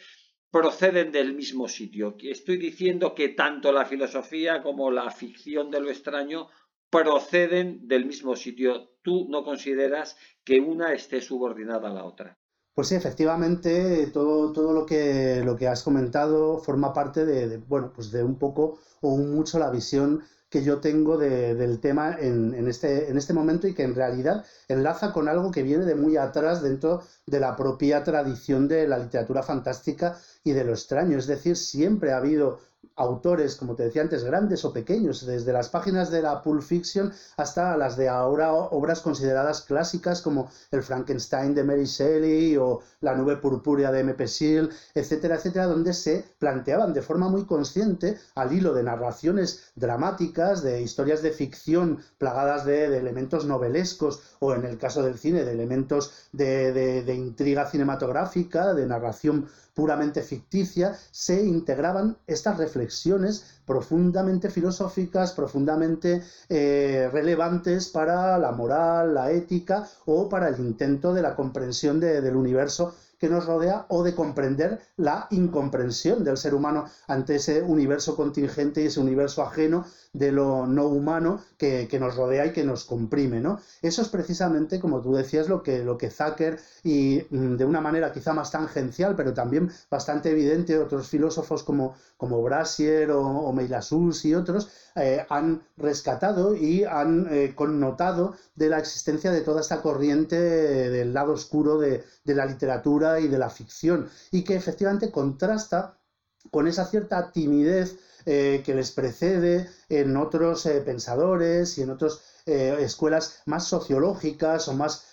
proceden del mismo sitio. Estoy diciendo que tanto la filosofía como la ficción de lo extraño proceden del mismo sitio. Tú no consideras que una esté subordinada a la otra. Pues sí, efectivamente, todo, todo lo, que, lo que has comentado forma parte de, bueno, pues de un poco o mucho la visión que yo tengo del tema en, en, este, en este momento y que en realidad enlaza con algo que viene de muy atrás dentro de la propia tradición de la literatura fantástica y de lo extraño. Es decir, siempre ha habido autores, como te decía antes, grandes o pequeños, desde las páginas de la Pulp Fiction hasta las de ahora obras consideradas clásicas como el Frankenstein de Mary Shelley o la nube purpúrea de M.P. Seal, etcétera, etcétera, donde se planteaban de forma muy consciente, al hilo de narraciones dramáticas, de historias de ficción plagadas de, elementos novelescos o en el caso del cine de elementos de intriga cinematográfica, de narración puramente ficticia, se integraban estas reflexiones profundamente filosóficas, profundamente eh, relevantes para la moral, la ética o para el intento de la comprensión del universo que nos rodea o de comprender la incomprensión del ser humano ante ese universo contingente y ese universo ajeno de lo no humano que, nos rodea y que nos comprime, ¿no? Eso es precisamente, como tú decías, lo que, lo que Zucker y mm, de una manera quizá más tangencial, pero también bastante evidente, otros filósofos como, como Brasier o, o y otros, eh, han rescatado y han eh, connotado de la existencia de toda esta corriente del lado oscuro de, de la literatura y de la ficción, y que efectivamente contrasta con esa cierta timidez eh, que les precede en otros eh, pensadores y en otras eh, escuelas más sociológicas o más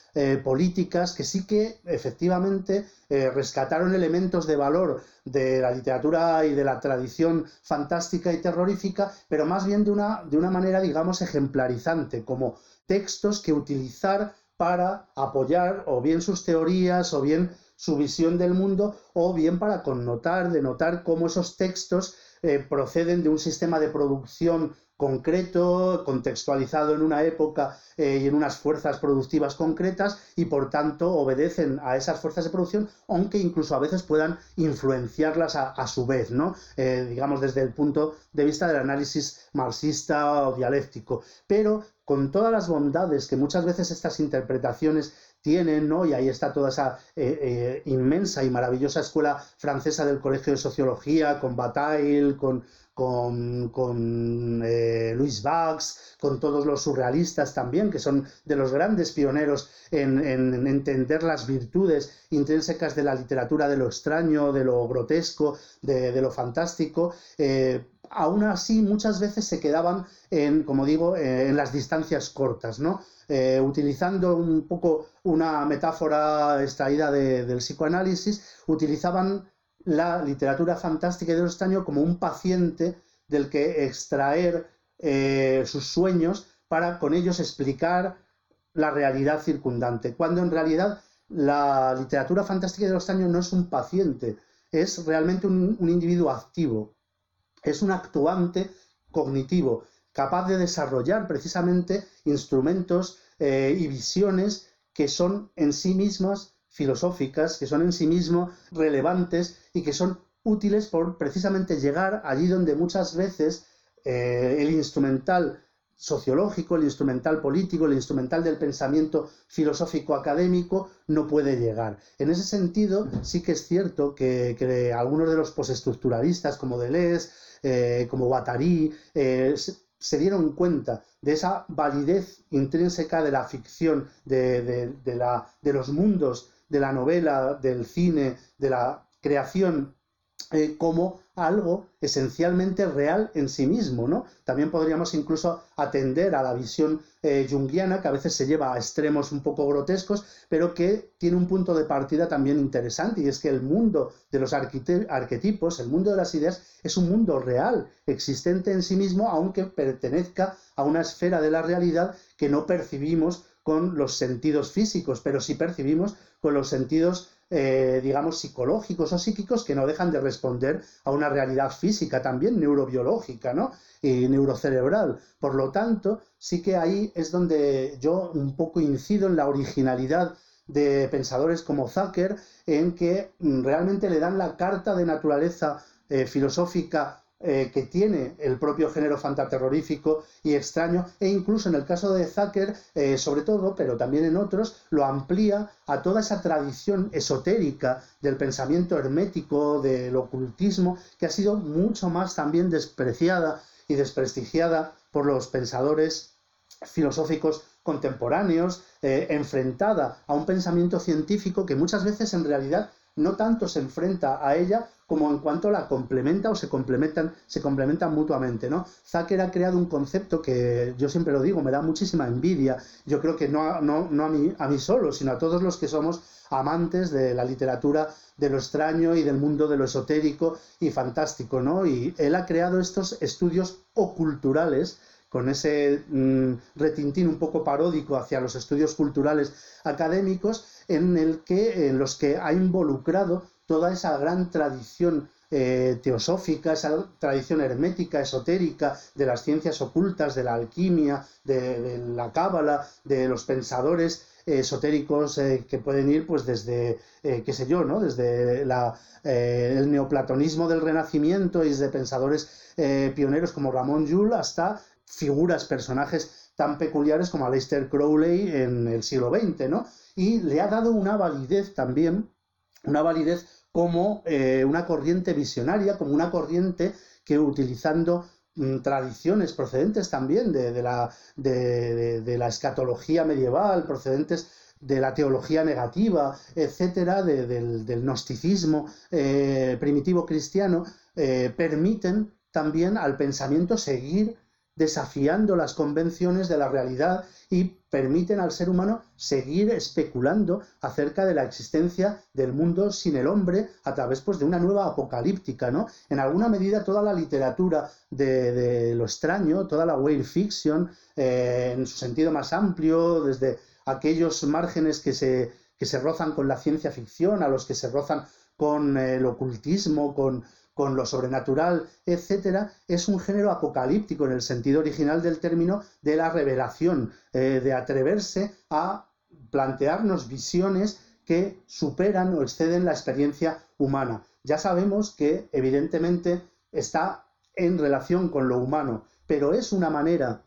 políticas que sí que efectivamente rescataron elementos de valor de la literatura y de la tradición fantástica y terrorífica, pero más bien de una, de una manera, digamos, ejemplarizante, como textos que utilizar para apoyar o bien sus teorías o bien su visión del mundo o bien para connotar, denotar cómo esos textos eh, proceden de un sistema de producción concreto, contextualizado en una época eh, y en unas fuerzas productivas concretas y por tanto obedecen a esas fuerzas de producción, aunque incluso a veces puedan influenciarlas a, su vez, ¿no? Eh, digamos desde el punto de vista del análisis marxista o dialéctico. Pero con todas las bondades que muchas veces estas interpretaciones tienen, ¿no? Y ahí está toda esa eh, inmensa y maravillosa escuela francesa del Colegio de Sociología, con Bataille, con, con, eh, Louis Bax, con todos los surrealistas también, que son de los grandes pioneros en, entender las virtudes intrínsecas de la literatura, de lo extraño, de lo grotesco, de, lo fantástico. Eh, aún así, muchas veces se quedaban en, como digo, eh, en las distancias cortas, ¿no? Utilizando un poco una metáfora extraída del psicoanálisis, utilizaban la literatura fantástica de extraño como un paciente del que extraer eh, sus sueños para con ellos explicar la realidad circundante, cuando en realidad la literatura fantástica de extraño no es un paciente, es realmente un, individuo activo, es un actuante cognitivo, capaz de desarrollar precisamente instrumentos eh, y visiones que son en sí mismas filosóficas que son en sí mismos relevantes y que son útiles por precisamente llegar allí donde muchas veces eh, el instrumental sociológico, el instrumental político, el instrumental del pensamiento filosófico académico no puede llegar. En ese sentido, sí que es cierto que, algunos de los postestructuralistas como Deleuze, eh, como Guattari, se dieron cuenta de esa validez intrínseca de la ficción, de, la, de los mundos de la novela, del cine, de la creación eh, como algo esencialmente real en sí mismo, ¿no? También podríamos incluso atender a la visión eh, junguiana, que a veces se lleva a extremos un poco grotescos, pero que tiene un punto de partida también interesante, y es que el mundo de los arquetipos, el mundo de las ideas, es un mundo real, existente en sí mismo, aunque pertenezca a una esfera de la realidad que no percibimos con los sentidos físicos, pero sí percibimos con los sentidos, eh, digamos, psicológicos o psíquicos que no dejan de responder a una realidad física también, neurobiológica, ¿no? Y neurocerebral. Por lo tanto, sí que ahí es donde yo un poco incido en la originalidad de pensadores como Zucker, en que mm, realmente le dan la carta de naturaleza eh, filosófica eh, que tiene el propio género fantaterrorífico y extraño, e incluso en el caso de Zucker, eh, sobre todo, pero también en otros, lo amplía a toda esa tradición esotérica del pensamiento hermético, del ocultismo, que ha sido mucho más también despreciada y desprestigiada por los pensadores filosóficos contemporáneos, eh, enfrentada a un pensamiento científico que muchas veces en realidad no tanto se enfrenta a ella como en cuanto la complementa o se complementan, se complementan mutuamente, ¿no? Zucker ha creado un concepto que yo siempre lo digo, me da muchísima envidia. Yo creo que no, no, no a, mí, a mí solo, sino a todos los que somos amantes de la literatura de lo extraño y del mundo de lo esotérico y fantástico, ¿no? Y él ha creado estos estudios oculturales con ese mm, retintín un poco paródico hacia los estudios culturales académicos, en, el que, los que ha involucrado toda esa gran tradición eh, teosófica, esa tradición hermética, esotérica, de las ciencias ocultas, de la alquimia, de, la cábala, de los pensadores esotéricos eh, que pueden ir pues desde, eh, qué sé yo, ¿no? desde el neoplatonismo del Renacimiento y desde pensadores pioneros como Ramón Llull hasta figuras, personajes tan peculiares como Aleister Crowley en el siglo XX, ¿no? Y le ha dado una validez también, una validez como eh, una corriente visionaria, como una corriente que utilizando mm, tradiciones procedentes también de, la, de, la, escatología medieval, procedentes de la teología negativa, etcétera, del, gnosticismo eh, primitivo cristiano, eh, permiten también al pensamiento seguir desafiando las convenciones de la realidad y permiten al ser humano seguir especulando acerca de la existencia del mundo sin el hombre a través pues, de una nueva apocalíptica. ¿no? En alguna medida toda la literatura de, lo extraño, toda la whale fiction, eh, en su sentido más amplio, desde aquellos márgenes que se, que se rozan con la ciencia ficción, a los que se rozan con el ocultismo, con, con lo sobrenatural, etcétera, es un género apocalíptico en el sentido original del término de la revelación, eh, de atreverse a plantearnos visiones que superan o exceden la experiencia humana. Ya sabemos que evidentemente está en relación con lo humano, pero es una manera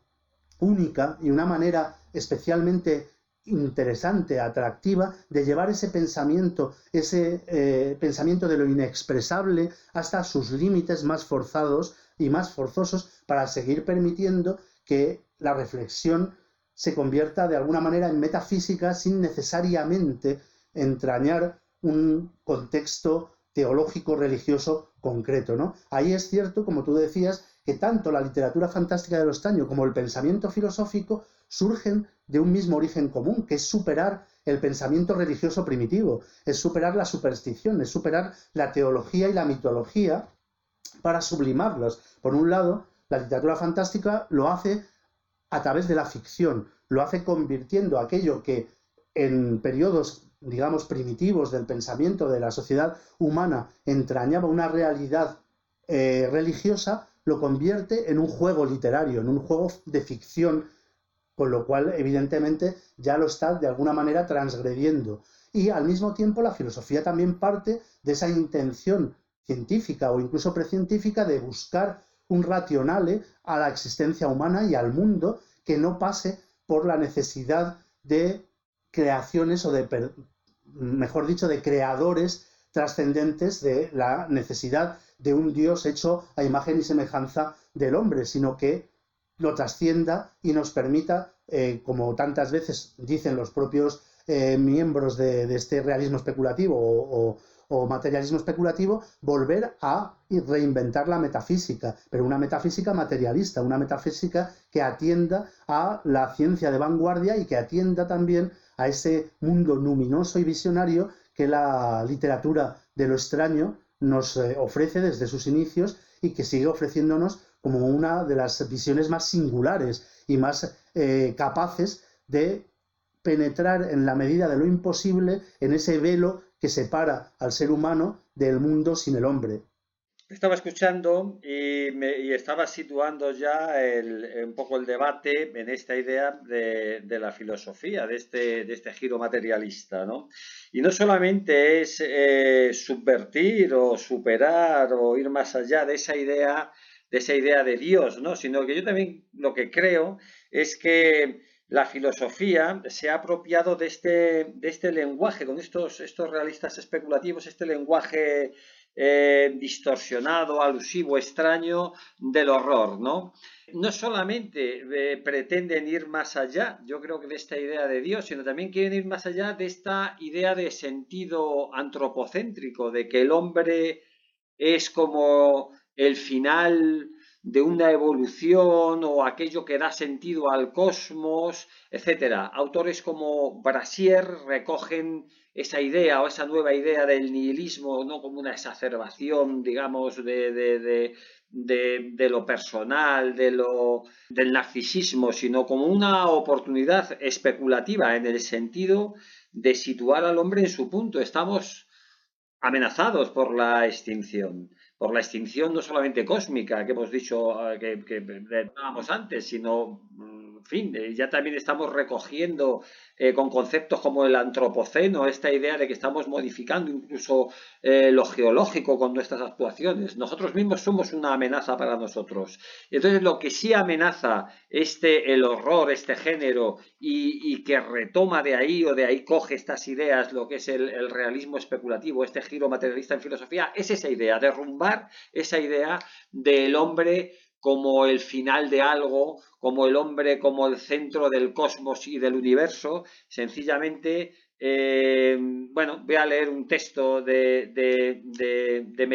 única y una manera especialmente interesante, atractiva, de llevar ese pensamiento, ese eh, pensamiento de lo inexpresable hasta sus límites más forzados y más forzosos para seguir permitiendo que la reflexión se convierta de alguna manera en metafísica sin necesariamente entrañar un contexto teológico religioso concreto, ¿no? Ahí es cierto, como tú decías, que tanto la literatura fantástica de los Taño como el pensamiento filosófico surgen de un mismo origen común, que es superar el pensamiento religioso primitivo, es superar la superstición, es superar la teología y la mitología para sublimarlos. Por un lado, la literatura fantástica lo hace a través de la ficción, lo hace convirtiendo aquello que en periodos, digamos, primitivos del pensamiento de la sociedad humana entrañaba una realidad eh, religiosa, lo convierte en un juego literario, en un juego de ficción con lo cual evidentemente ya lo está de alguna manera transgrediendo. Y al mismo tiempo la filosofía también parte de esa intención científica o incluso precientífica de buscar un racionale a la existencia humana y al mundo que no pase por la necesidad de creaciones o de, mejor dicho, de creadores trascendentes de la necesidad de un Dios hecho a imagen y semejanza del hombre, sino que lo trascienda y nos permita, eh, como tantas veces dicen los propios eh, miembros de, este realismo especulativo o, materialismo especulativo, volver a reinventar la metafísica, pero una metafísica materialista, una metafísica que atienda a la ciencia de vanguardia y que atienda también a ese mundo luminoso y visionario que la literatura de lo extraño nos eh, ofrece desde sus inicios y que sigue ofreciéndonos como una de las visiones más singulares y más eh, capaces de penetrar en la medida de lo imposible en ese velo que separa al ser humano del mundo sin el hombre. Estaba escuchando y, me, estaba situando ya un poco el debate en esta idea de, la filosofía, de este, de este, giro materialista. ¿no? Y no solamente es eh, subvertir o superar o ir más allá de esa idea de esa idea de Dios, ¿no? Sino que yo también lo que creo es que la filosofía se ha apropiado de este, de este lenguaje, con estos, estos realistas especulativos, este lenguaje eh, distorsionado, alusivo, extraño del horror, ¿no? No solamente eh, pretenden ir más allá, yo creo que de esta idea de Dios, sino también quieren ir más allá de esta idea de sentido antropocéntrico, de que el hombre es como el final de una evolución o aquello que da sentido al cosmos, etcétera. Autores como Brasier recogen esa idea o esa nueva idea del nihilismo no como una exacerbación, digamos, de, de, lo personal, de lo, del narcisismo, sino como una oportunidad especulativa en el sentido de situar al hombre en su punto. Estamos amenazados por la extinción por la extinción no solamente cósmica que hemos dicho eh, que, que antes, sino en fin, eh, ya también estamos recogiendo eh, con conceptos como el antropoceno, esta idea de que estamos modificando incluso eh, lo geológico con nuestras actuaciones. Nosotros mismos somos una amenaza para nosotros. Entonces, lo que sí amenaza este, el horror, este género, y, que retoma de ahí o de ahí coge estas ideas, lo que es el, el realismo especulativo, este giro materialista en filosofía, es esa idea, derrumbar esa idea del hombre como el final de algo, como el hombre, como el centro del cosmos y del universo, sencillamente, eh, bueno, voy a leer un texto de, de, de, de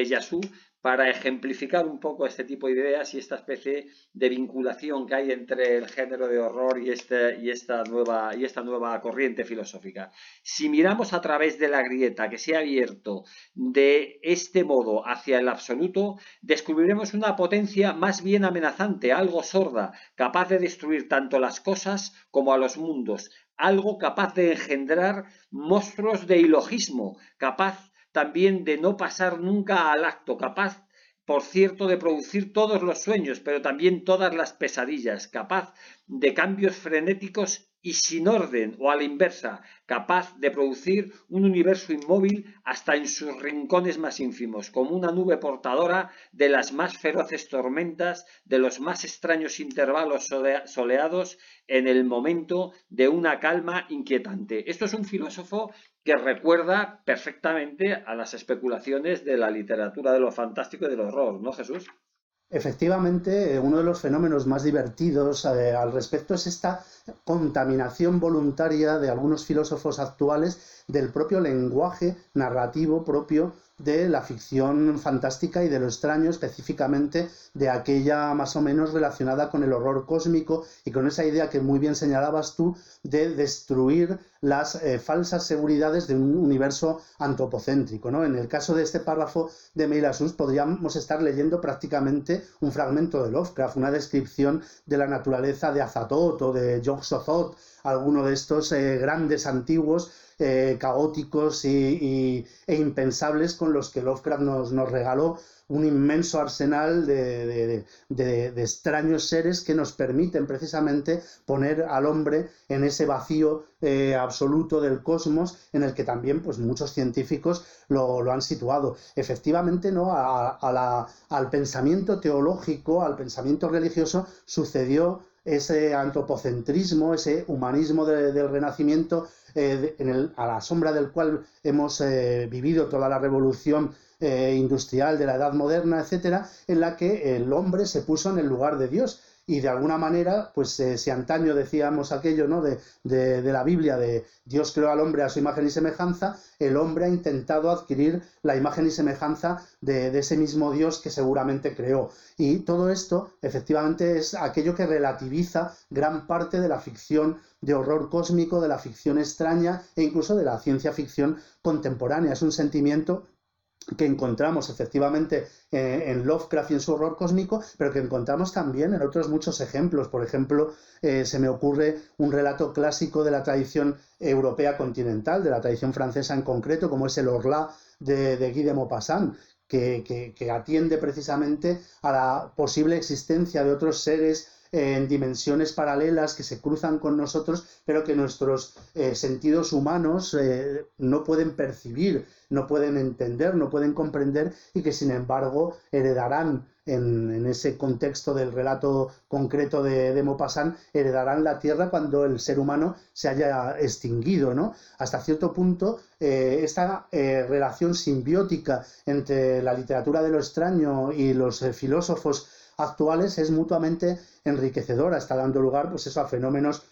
para ejemplificar un poco este tipo de ideas y esta especie de vinculación que hay entre el género de horror y, este, y, esta, nueva, y esta nueva corriente filosófica. Si miramos a través de la grieta que se ha abierto de este modo hacia el absoluto, descubriremos una potencia más bien amenazante, algo sorda, capaz de destruir tanto las cosas como a los mundos, algo capaz de engendrar monstruos de ilogismo, capaz también de no pasar nunca al acto, capaz por cierto, de producir todos los sueños, pero también todas las pesadillas, capaz de cambios frenéticos y sin orden o a la inversa, capaz de producir un universo inmóvil hasta en sus rincones más ínfimos, como una nube portadora de las más feroces tormentas, de los más extraños intervalos soleados en el momento de una calma inquietante. Esto es un filósofo que recuerda perfectamente a las especulaciones de la literatura de lo fantástico y del horror, ¿no, Jesús? Efectivamente, uno de los fenómenos más divertidos eh, al respecto es esta contaminación voluntaria de algunos filósofos actuales del propio lenguaje narrativo propio de la ficción fantástica y de lo extraño, específicamente de aquella más o menos relacionada con el horror cósmico y con esa idea que muy bien señalabas tú de destruir las eh, falsas seguridades de un universo antropocéntrico. ¿no? En el caso de este párrafo de Meilasus podríamos estar leyendo prácticamente un fragmento de Lovecraft, una descripción de la naturaleza de Azatoth o de Yog-Sothoth, alguno de estos eh, grandes antiguos eh, caóticos y, e impensables con los que Lovecraft nos, nos regaló un inmenso arsenal de, extraños seres que nos permiten precisamente poner al hombre en ese vacío eh, absoluto del cosmos en el que también pues, muchos científicos lo, han situado. Efectivamente, ¿no? al pensamiento teológico, al pensamiento religioso, sucedió ese antropocentrismo, ese humanismo del Renacimiento eh, a la sombra del cual hemos eh, vivido toda la revolución eh, industrial de la edad moderna, etcétera, en la que el hombre se puso en el lugar de Dios y de alguna manera, pues eh, si antaño decíamos aquello ¿no? De, de, la Biblia, de Dios creó al hombre a su imagen y semejanza, el hombre ha intentado adquirir la imagen y semejanza de, de, ese mismo Dios que seguramente creó. Y todo esto, efectivamente, es aquello que relativiza gran parte de la ficción de horror cósmico, de la ficción extraña e incluso de la ciencia ficción contemporánea. Es un sentimiento que encontramos efectivamente eh, en Lovecraft y en su horror cósmico, pero que encontramos también en otros muchos ejemplos. Por ejemplo, eh, se me ocurre un relato clásico de la tradición europea continental, de la tradición francesa en concreto, como es el Orlá de, de Guy de Maupassant, que, que, atiende precisamente a la posible existencia de otros seres en dimensiones paralelas que se cruzan con nosotros, pero que nuestros eh, sentidos humanos eh, no pueden percibir, no pueden entender, no pueden comprender y que sin embargo heredarán en, ese contexto del relato concreto de, de Maupassant, heredarán la Tierra cuando el ser humano se haya extinguido. ¿no? Hasta cierto punto, eh, esta relación simbiótica entre la literatura de lo extraño y los filósofos actuales es mutuamente enriquecedora, está dando lugar pues eso, a fenómenos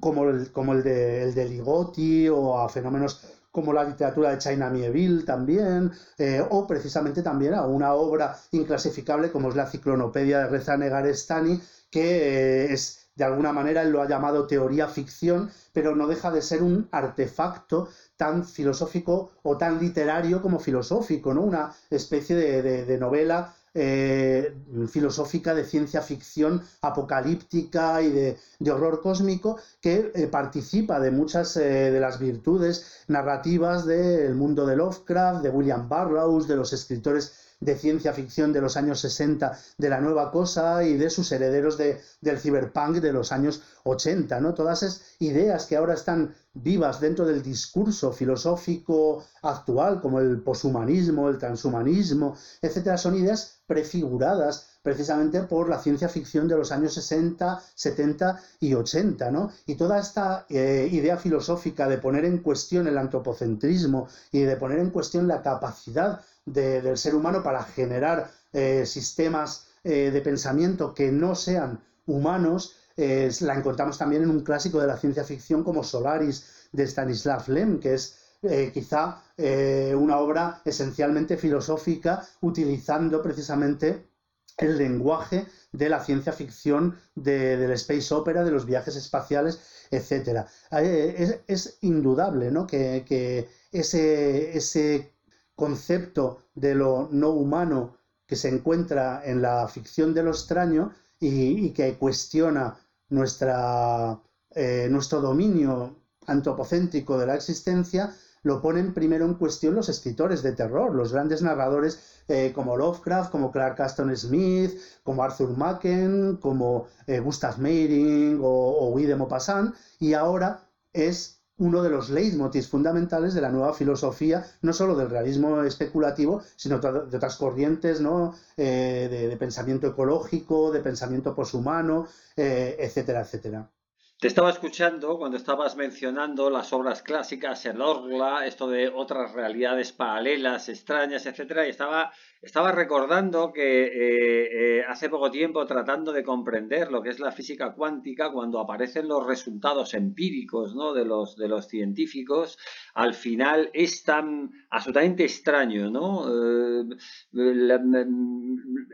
como el, como el, de, el de Ligotti o a fenómenos como la literatura de China Mieville también, eh, o precisamente también a una obra inclasificable como es la Ciclonopedia de Reza Negarestani, que eh, es de alguna manera él lo ha llamado teoría ficción, pero no deja de ser un artefacto tan filosófico o tan literario como filosófico, ¿no? Una especie de novela eh, filosófica de ciencia ficción apocalíptica y de, horror cósmico que eh, participa de muchas eh, de las virtudes narrativas del mundo de Lovecraft, de William Burroughs, de los escritores de ciencia ficción de los años 60 de la nueva cosa y de sus herederos de, del cyberpunk de los años 80, ¿no? Todas esas ideas que ahora están vivas dentro del discurso filosófico actual, como el poshumanismo, el transhumanismo, etcétera, son ideas prefiguradas precisamente por la ciencia ficción de los años 60, 70 y 80, ¿no? Y toda esta eh, idea filosófica de poner en cuestión el antropocentrismo y de poner en cuestión la capacidad del ser humano para generar eh, sistemas eh, de pensamiento que no sean humanos, la encontramos también en un clásico de la ciencia ficción como Solaris de Stanislav Lem, que es quizá una obra esencialmente filosófica utilizando precisamente el lenguaje de la ciencia ficción, de, del space opera, de los viajes espaciales, etc. Es, es indudable ¿no? que, ese, ese, concepto de lo no humano que se encuentra en la ficción de lo extraño y, que cuestiona nuestra, eh, nuestro dominio antropocéntrico de la existencia, lo ponen primero en cuestión los escritores de terror, los grandes narradores eh, como Lovecraft, como Clark Aston Smith, como Arthur Machen, como eh, Gustav Meiring o, o de Maupassant, y ahora es uno de los leitmotivs fundamentales de la nueva filosofía, no solo del realismo especulativo, sino de otras corrientes ¿no? Eh, de, pensamiento ecológico, de pensamiento poshumano, eh, etcétera, etcétera. Te estaba escuchando cuando estabas mencionando las obras clásicas, el Orla, esto de otras realidades paralelas, extrañas, etcétera, y estaba, estaba recordando que eh, eh, hace poco tiempo, tratando de comprender lo que es la física cuántica, cuando aparecen los resultados empíricos ¿no? de, los, de los científicos, al final es tan absolutamente extraño, ¿no? Eh,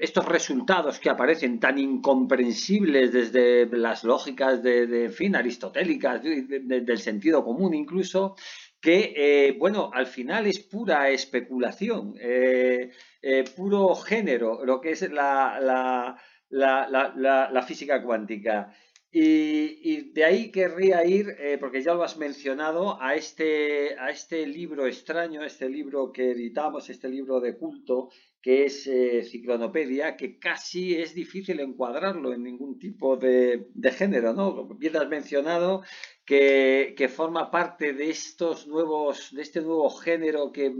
estos resultados que aparecen tan incomprensibles desde las lógicas de, fin, aristotélicas, del sentido común incluso, que, eh, bueno, al final es pura especulación, eh, puro género, lo que es la, la física cuántica. Y, de ahí querría ir, eh, porque ya lo has mencionado, a este, a este libro extraño, este libro que editamos, este libro de culto, que es eh, Ciclonopedia, que casi es difícil encuadrarlo en ningún tipo de, de género, ¿no? Bien has mencionado que, que, forma parte de estos nuevos, de este nuevo género que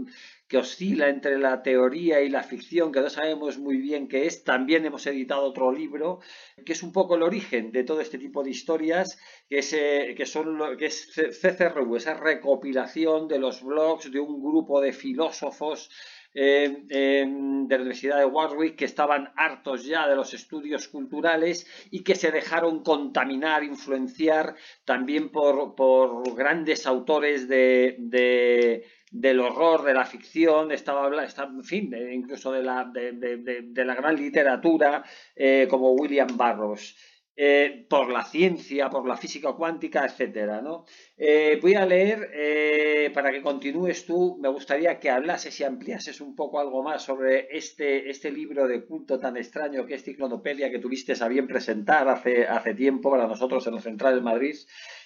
que oscila entre la teoría y la ficción, que no sabemos muy bien qué es. También hemos editado otro libro, que es un poco el origen de todo este tipo de historias, que es, eh, que son, que es CCRU, esa recopilación de los blogs de un grupo de filósofos eh, de la Universidad de Warwick que estaban hartos ya de los estudios culturales y que se dejaron contaminar, influenciar también por, por grandes autores de del horror, de la ficción, estaba en fin, incluso de la, de, la gran literatura eh, como William Burroughs. Eh, por la ciencia, por la física cuántica, etcétera, ¿no? Eh, voy a leer, para que continúes tú, me gustaría que hablases y ampliases un poco algo más sobre este, este libro de culto tan extraño que es Ciclonopedia, que tuviste a bien presentar hace, hace tiempo para nosotros en el Central de Madrid,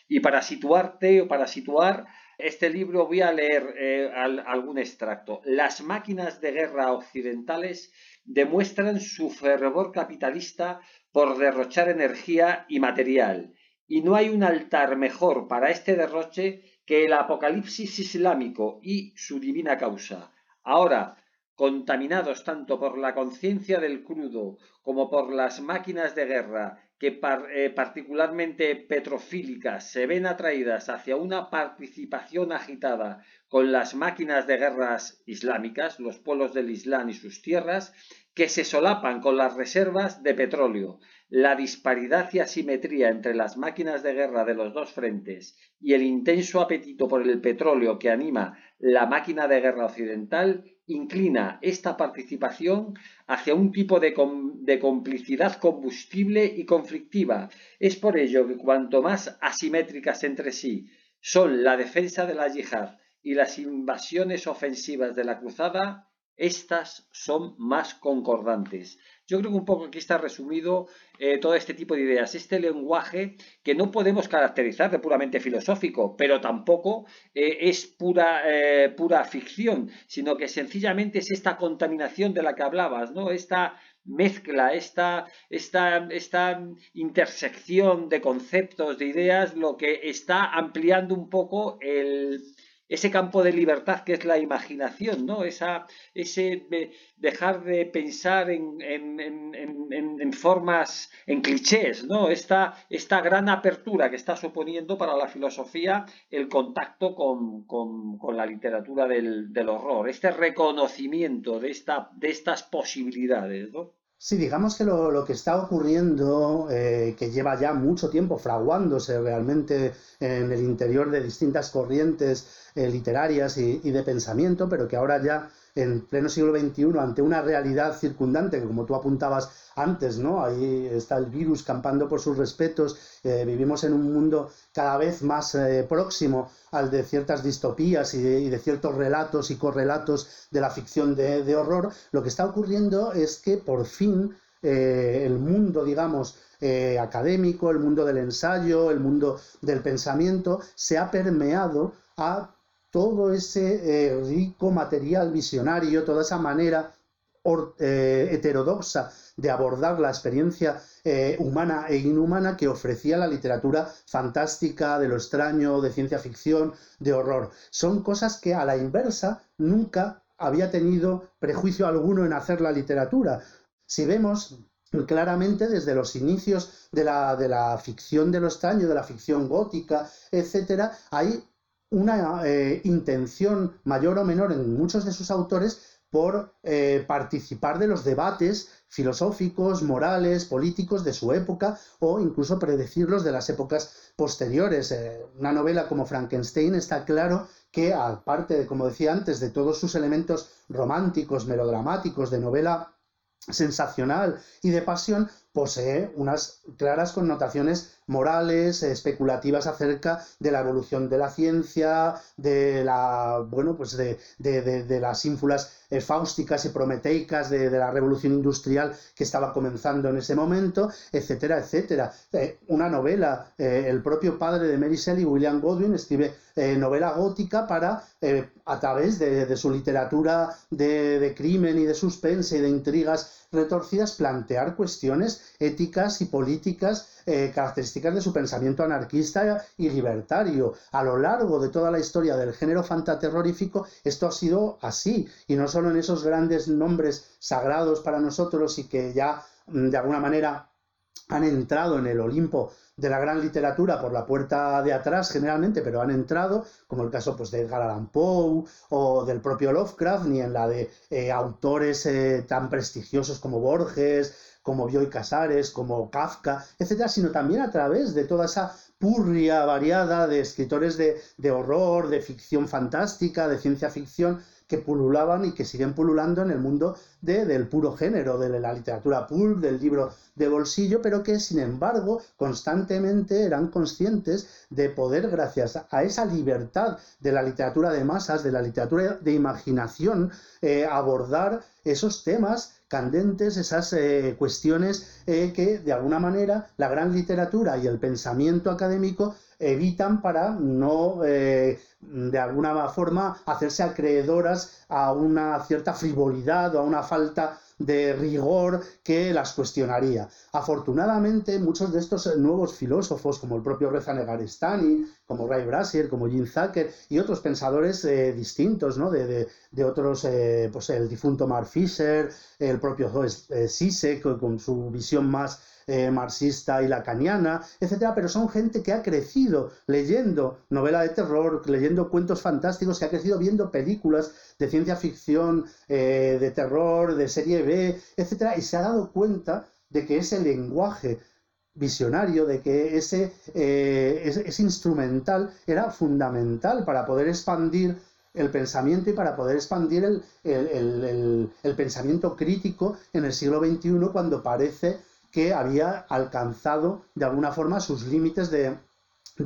y para situarte o para situar este libro voy a leer eh, algún extracto. Las máquinas de guerra occidentales demuestran su fervor capitalista por derrochar energía y material, y no hay un altar mejor para este derroche que el apocalipsis islámico y su divina causa. Ahora, contaminados tanto por la conciencia del crudo como por las máquinas de guerra que eh, particularmente petrofílicas se ven atraídas hacia una participación agitada con las máquinas de guerras islámicas, los pueblos del Islam y sus tierras, que se solapan con las reservas de petróleo. La disparidad y asimetría entre las máquinas de guerra de los dos frentes y el intenso apetito por el petróleo que anima la máquina de guerra occidental inclina esta participación hacia un tipo de, complicidad combustible y conflictiva. Es por ello que cuanto más asimétricas entre sí son la defensa de la yihad y las invasiones ofensivas de la cruzada, estas son más concordantes. Yo creo que un poco aquí está resumido eh, todo este tipo de ideas, este lenguaje que no podemos caracterizar de puramente filosófico, pero tampoco eh, es pura, eh, pura ficción, sino que sencillamente es esta contaminación de la que hablabas, ¿no? Esta mezcla, esta, esta, esta intersección de conceptos, de ideas, lo que está ampliando un poco el, ese campo de libertad que es la imaginación, ¿no? Esa, ese dejar de pensar en, en, formas, en clichés, ¿no? Esta, esta, gran apertura que está suponiendo para la filosofía el contacto con, la literatura del, horror, este reconocimiento de, esta, de estas posibilidades, ¿no? Sí, digamos que lo, que está ocurriendo, eh, que lleva ya mucho tiempo fraguándose realmente en el interior de distintas corrientes eh, literarias y, de pensamiento, pero que ahora ya en pleno siglo XXI, ante una realidad circundante, que como tú apuntabas antes, ¿no? Ahí está el virus campando por sus respetos, eh, vivimos en un mundo cada vez más eh, próximo al de ciertas distopías y de, ciertos relatos y correlatos de la ficción de, horror, lo que está ocurriendo es que por fin eh, el mundo, digamos, académico, el mundo del ensayo, el mundo del pensamiento, se ha permeado a todo ese eh, rico material visionario, toda esa manera eh, heterodoxa de abordar la experiencia eh, humana e inhumana que ofrecía la literatura fantástica, de lo extraño, de ciencia ficción, de horror. Son cosas que a la inversa nunca había tenido prejuicio alguno en hacer la literatura. Si vemos claramente desde los inicios de la, de la ficción de lo extraño, de la ficción gótica, etcétera, hay una eh, intención mayor o menor en muchos de sus autores por eh, participar de los debates filosóficos, morales, políticos de su época o incluso predecirlos de las épocas posteriores. Eh, una novela como Frankenstein está claro que, aparte, de, como decía antes, de todos sus elementos románticos, melodramáticos, de novela sensacional y de pasión, posee unas claras connotaciones morales, especulativas acerca de la evolución de la ciencia, de la bueno, pues de, de, las ínfulas eh, fáusticas y prometeicas de, la revolución industrial que estaba comenzando en ese momento, etcétera, etcétera. Eh, una novela, eh, el propio padre de Mary Shelley, William Godwin, escribe novela gótica para, a través de, su literatura de crimen y de suspense y de intrigas retorcidas, plantear cuestiones éticas y políticas eh, características de su pensamiento anarquista y libertario. A lo largo de toda la historia del género fantaterrorífico, esto ha sido así, y no solo en esos grandes nombres sagrados para nosotros y que ya mm, de alguna manera han entrado en el Olimpo de la gran literatura por la puerta de atrás generalmente, pero han entrado, como el caso pues, de Edgar Allan Poe o del propio Lovecraft, ni en la de eh, autores eh, tan prestigiosos como Borges, como Bioy Casares, como Kafka, etcétera, sino también a través de toda esa purria variada de escritores de, de horror, de ficción fantástica, de ciencia ficción, que pululaban y que siguen pululando en el mundo de, del puro género, de la literatura pulp, del libro de bolsillo, pero que sin embargo constantemente eran conscientes de poder, gracias a esa libertad de la literatura de masas, de la literatura de imaginación, eh, abordar esos temas candentes, esas eh, cuestiones eh, que de alguna manera la gran literatura y el pensamiento académico evitan para no, de alguna forma, hacerse acreedoras a una cierta frivolidad o a una falta de rigor que las cuestionaría. Afortunadamente, muchos de estos nuevos filósofos, como el propio Reza Negarestani, como Ray Brasier, como Jim Zucker y otros pensadores eh, distintos, ¿no? de, otros, eh, pues el difunto Mark Fisher, el propio Zoe Sisek, con su visión más eh, marxista y lacaniana, etcétera, pero son gente que ha crecido leyendo novela de terror, leyendo cuentos fantásticos, que ha crecido viendo películas de ciencia ficción, eh, de terror, de serie B, etcétera, y se ha dado cuenta de que ese lenguaje visionario, de que ese, eh, ese, instrumental era fundamental para poder expandir el pensamiento y para poder expandir el, el, pensamiento crítico en el siglo XXI cuando parece que había alcanzado de alguna forma sus límites de,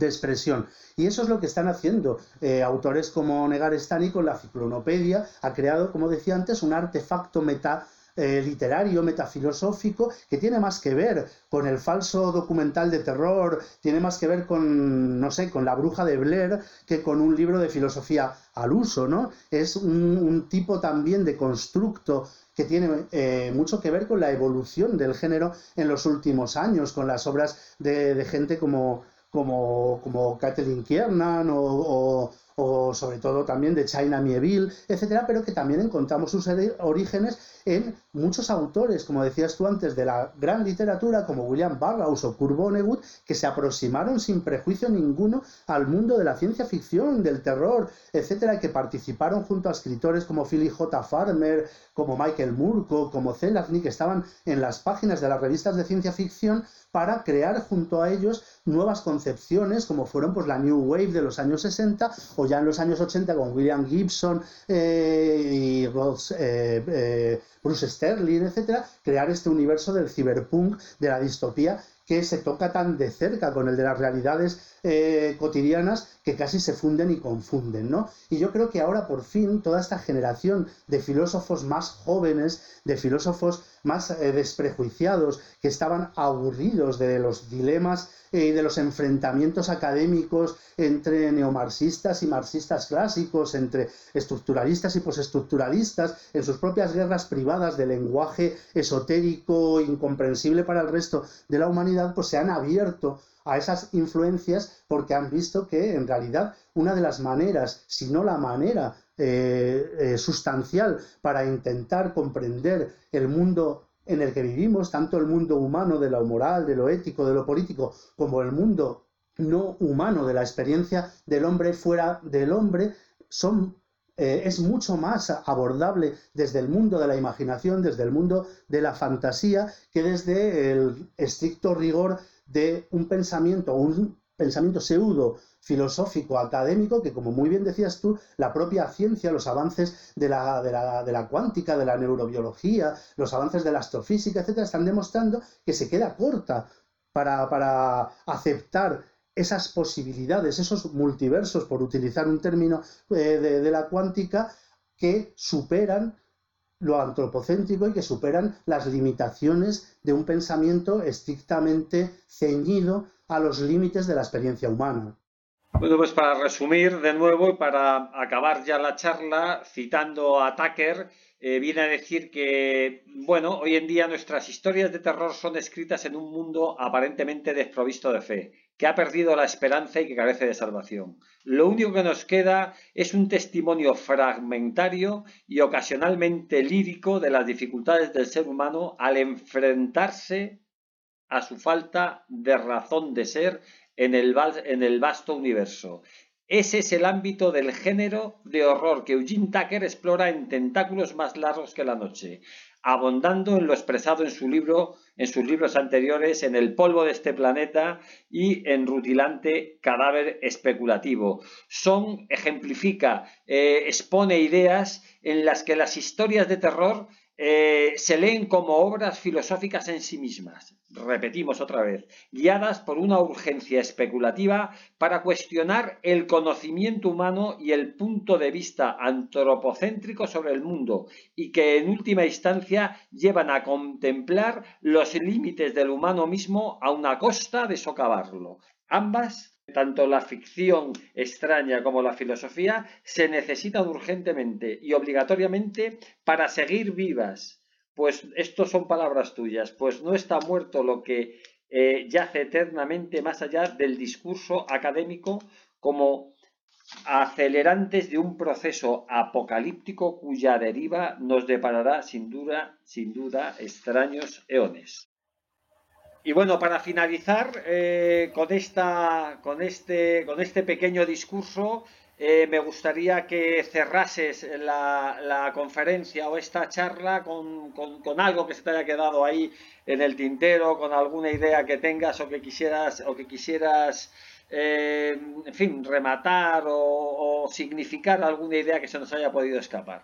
expresión. Y eso es lo que están haciendo eh, autores como Negarestani con la ciclonopedia. Ha creado, como decía antes, un artefacto meta eh, literario, metafilosófico, que tiene más que ver con el falso documental de terror, tiene más que ver con, no sé, con la bruja de Blair, que con un libro de filosofía al uso, ¿no? Es un tipo también de constructo que tiene eh, mucho que ver con la evolución del género en los últimos años, con las obras de, gente como, como, como Kathleen Kiernan o, o, sobre todo también de China Mieville, etcétera, pero que también encontramos sus orígenes en muchos autores, como decías tú antes, de la gran literatura, como William Burroughs o Kurt Vonnegut, que se aproximaron sin prejuicio ninguno al mundo de la ciencia ficción, del terror, etcétera, que participaron junto a escritores como Philip J. Farmer, como Michael Murko, como Zelazny, que estaban en las páginas de las revistas de ciencia ficción para crear junto a ellos nuevas concepciones, como fueron pues la New Wave de los años 60 o ya en los años 80 con William Gibson eh, y Ross, eh, eh, Bruce Sterling, etcétera, crear este universo del cyberpunk, de la distopía que se toca tan de cerca con el de las realidades eh, cotidianas que casi se funden y confunden, ¿no? Y yo creo que ahora por fin toda esta generación de filósofos más jóvenes, de filósofos más eh, desprejuiciados, que estaban aburridos de los dilemas y de los enfrentamientos académicos entre neomarxistas y marxistas clásicos, entre estructuralistas y postestructuralistas, en sus propias guerras privadas de lenguaje esotérico, incomprensible para el resto de la humanidad, pues se han abierto a esas influencias porque han visto que en realidad una de las maneras, si no la manera eh, eh, sustancial para intentar comprender el mundo en el que vivimos, tanto el mundo humano de lo moral, de lo ético, de lo político, como el mundo no humano de la experiencia del hombre fuera del hombre, son eh, es mucho más abordable desde el mundo de la imaginación, desde el mundo de la fantasía, que desde el estricto rigor de un pensamiento, un pensamiento pseudo filosófico, académico, que como muy bien decías tú, la propia ciencia, los avances de la, de la, cuántica, de la neurobiología, los avances de la astrofísica, etcétera, están demostrando que se queda corta para, para aceptar esas posibilidades, esos multiversos, por utilizar un término eh, de, la cuántica, que superan lo antropocéntrico y que superan las limitaciones de un pensamiento estrictamente ceñido a los límites de la experiencia humana. Bueno, pues para resumir de nuevo y para acabar ya la charla, citando a Tucker, eh, viene a decir que, bueno, hoy en día nuestras historias de terror son escritas en un mundo aparentemente desprovisto de fe, que ha perdido la esperanza y que carece de salvación. Lo único que nos queda es un testimonio fragmentario y ocasionalmente lírico de las dificultades del ser humano al enfrentarse a su falta de razón de ser en el, vasto universo. Ese es el ámbito del género de horror que Eugene Tucker explora en Tentáculos más largos que la noche, abondando en lo expresado en su libro, en sus libros anteriores, en El polvo de este planeta y en Rutilante cadáver especulativo. Son ejemplifica, eh, expone ideas en las que las historias de terror eh, se leen como obras filosóficas en sí mismas, repetimos otra vez, guiadas por una urgencia especulativa para cuestionar el conocimiento humano y el punto de vista antropocéntrico sobre el mundo, y que en última instancia llevan a contemplar los límites del humano mismo a una costa de socavarlo. Ambas tanto la ficción extraña como la filosofía se necesitan urgentemente y obligatoriamente para seguir vivas. Pues estos son palabras tuyas, pues no está muerto lo que eh, yace eternamente más allá del discurso académico como acelerantes de un proceso apocalíptico cuya deriva nos deparará sin duda, sin duda extraños eones. Y bueno, para finalizar eh, con, esta, con, este, con este pequeño discurso, eh, me gustaría que cerrases la, conferencia o esta charla con, algo que se te haya quedado ahí en el tintero, con alguna idea que tengas o que quisieras, o que quisieras eh, en fin, rematar o, significar alguna idea que se nos haya podido escapar.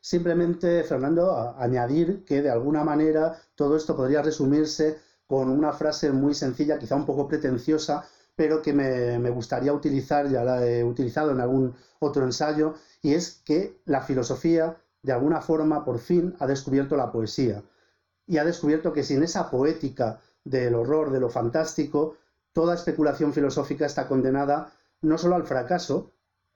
Simplemente, Fernando, añadir que de alguna manera todo esto podría resumirse con una frase muy sencilla, quizá un poco pretenciosa, pero que me, gustaría utilizar, ya la he utilizado en algún otro ensayo, y es que la filosofía, de alguna forma, por fin, ha descubierto la poesía. Y ha descubierto que sin esa poética del horror, de lo fantástico, toda especulación filosófica está condenada no solo al fracaso,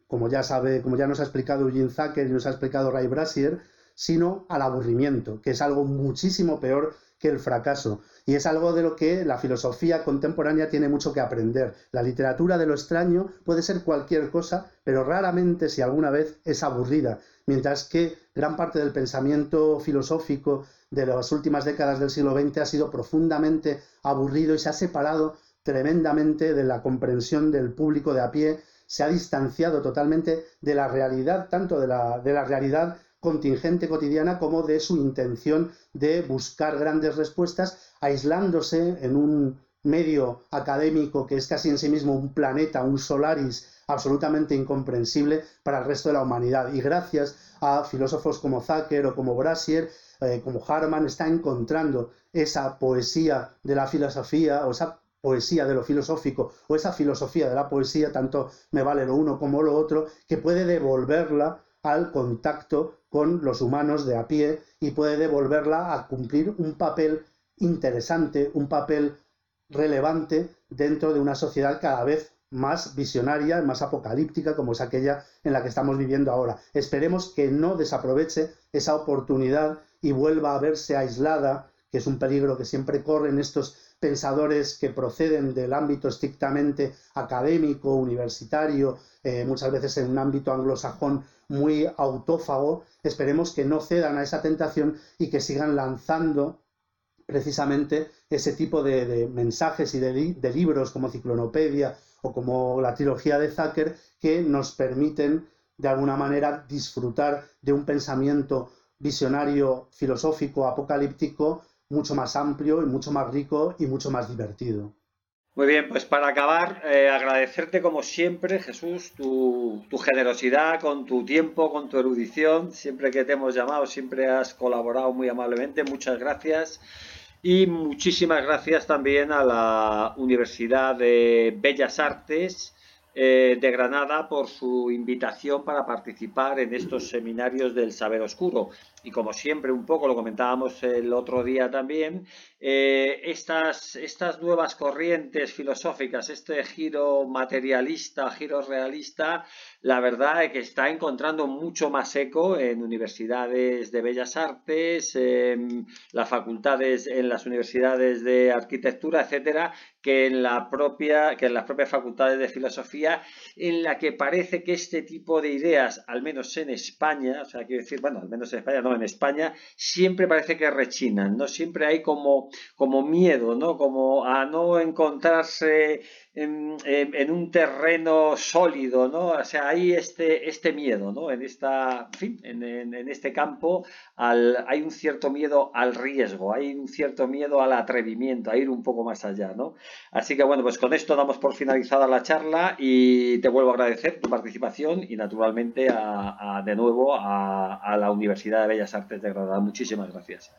como ya sabe, como ya nos ha explicado Eugene Zacker y nos ha explicado Ray Brasier, sino al aburrimiento, que es algo muchísimo peor que el fracaso. Y es algo de lo que la filosofía contemporánea tiene mucho que aprender. La literatura de lo extraño puede ser cualquier cosa, pero raramente, si alguna vez, es aburrida. Mientras que gran parte del pensamiento filosófico de las últimas décadas del siglo XX ha sido profundamente aburrido y se ha separado tremendamente de la comprensión del público de a pie, se ha distanciado totalmente de la realidad, tanto de la, de la realidad contingente cotidiana como de su intención de buscar grandes respuestas, aislándose en un medio académico que es casi en sí mismo un planeta, un solaris absolutamente incomprensible para el resto de la humanidad. Y gracias a filósofos como Zacker o como Brasier, eh, como Harman, está encontrando esa poesía de la filosofía o esa poesía de lo filosófico o esa filosofía de la poesía, tanto me vale lo uno como lo otro, que puede devolverla al contacto con los humanos de a pie y puede devolverla a cumplir un papel interesante, un papel relevante dentro de una sociedad cada vez más visionaria, más apocalíptica, como es aquella en la que estamos viviendo ahora. Esperemos que no desaproveche esa oportunidad y vuelva a verse aislada, que es un peligro que siempre corren estos pensadores que proceden del ámbito estrictamente académico, universitario, eh, muchas veces en un ámbito anglosajón muy autófago. Esperemos que no cedan a esa tentación y que sigan lanzando precisamente ese tipo de, mensajes y de, libros como Ciclonopedia o como la trilogía de Zucker que nos permiten de alguna manera disfrutar de un pensamiento visionario, filosófico, apocalíptico mucho más amplio y mucho más rico y mucho más divertido. Muy bien, pues para acabar, eh, agradecerte como siempre, Jesús, tu, generosidad con tu tiempo, con tu erudición. Siempre que te hemos llamado, siempre has colaborado muy amablemente. Muchas gracias. Y muchísimas gracias también a la Universidad de Bellas Artes eh, de Granada por su invitación para participar en estos seminarios del saber oscuro. Y como siempre, un poco lo comentábamos el otro día también, eh, estas, estas nuevas corrientes filosóficas, este giro materialista, giro realista, la verdad es que está encontrando mucho más eco en universidades de bellas artes, en las facultades, en las universidades de arquitectura, etcétera, que en la propia, que en las propias facultades de filosofía, en la que parece que este tipo de ideas, al menos en España, o sea, quiero decir, bueno, al menos en España, no, en España, siempre parece que rechinan, ¿no? Siempre hay como, como miedo, ¿no? Como a no encontrarse en, un terreno sólido, ¿no? O sea, hay este, este miedo, ¿no? En, esta, en, en, este campo al, hay un cierto miedo al riesgo, hay un cierto miedo al atrevimiento, a ir un poco más allá, ¿no? Así que bueno, pues con esto damos por finalizada la charla y te vuelvo a agradecer tu participación y naturalmente a, de nuevo a, a la Universidad de Bellas Artes de Granada. Muchísimas gracias.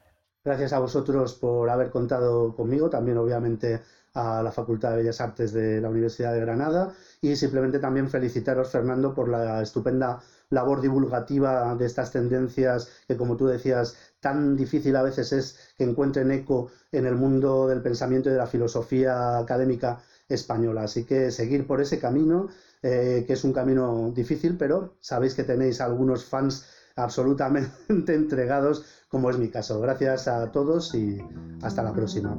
Gracias a vosotros por haber contado conmigo, también obviamente a la Facultad de Bellas Artes de la Universidad de Granada y simplemente también felicitaros, Fernando, por la estupenda labor divulgativa de estas tendencias que, como tú decías, tan difícil a veces es que encuentren eco en el mundo del pensamiento y de la filosofía académica española. Así que seguir por ese camino, eh, que es un camino difícil, pero sabéis que tenéis algunos fans absolutamente entregados, como es mi caso. Gracias a todos y hasta la próxima.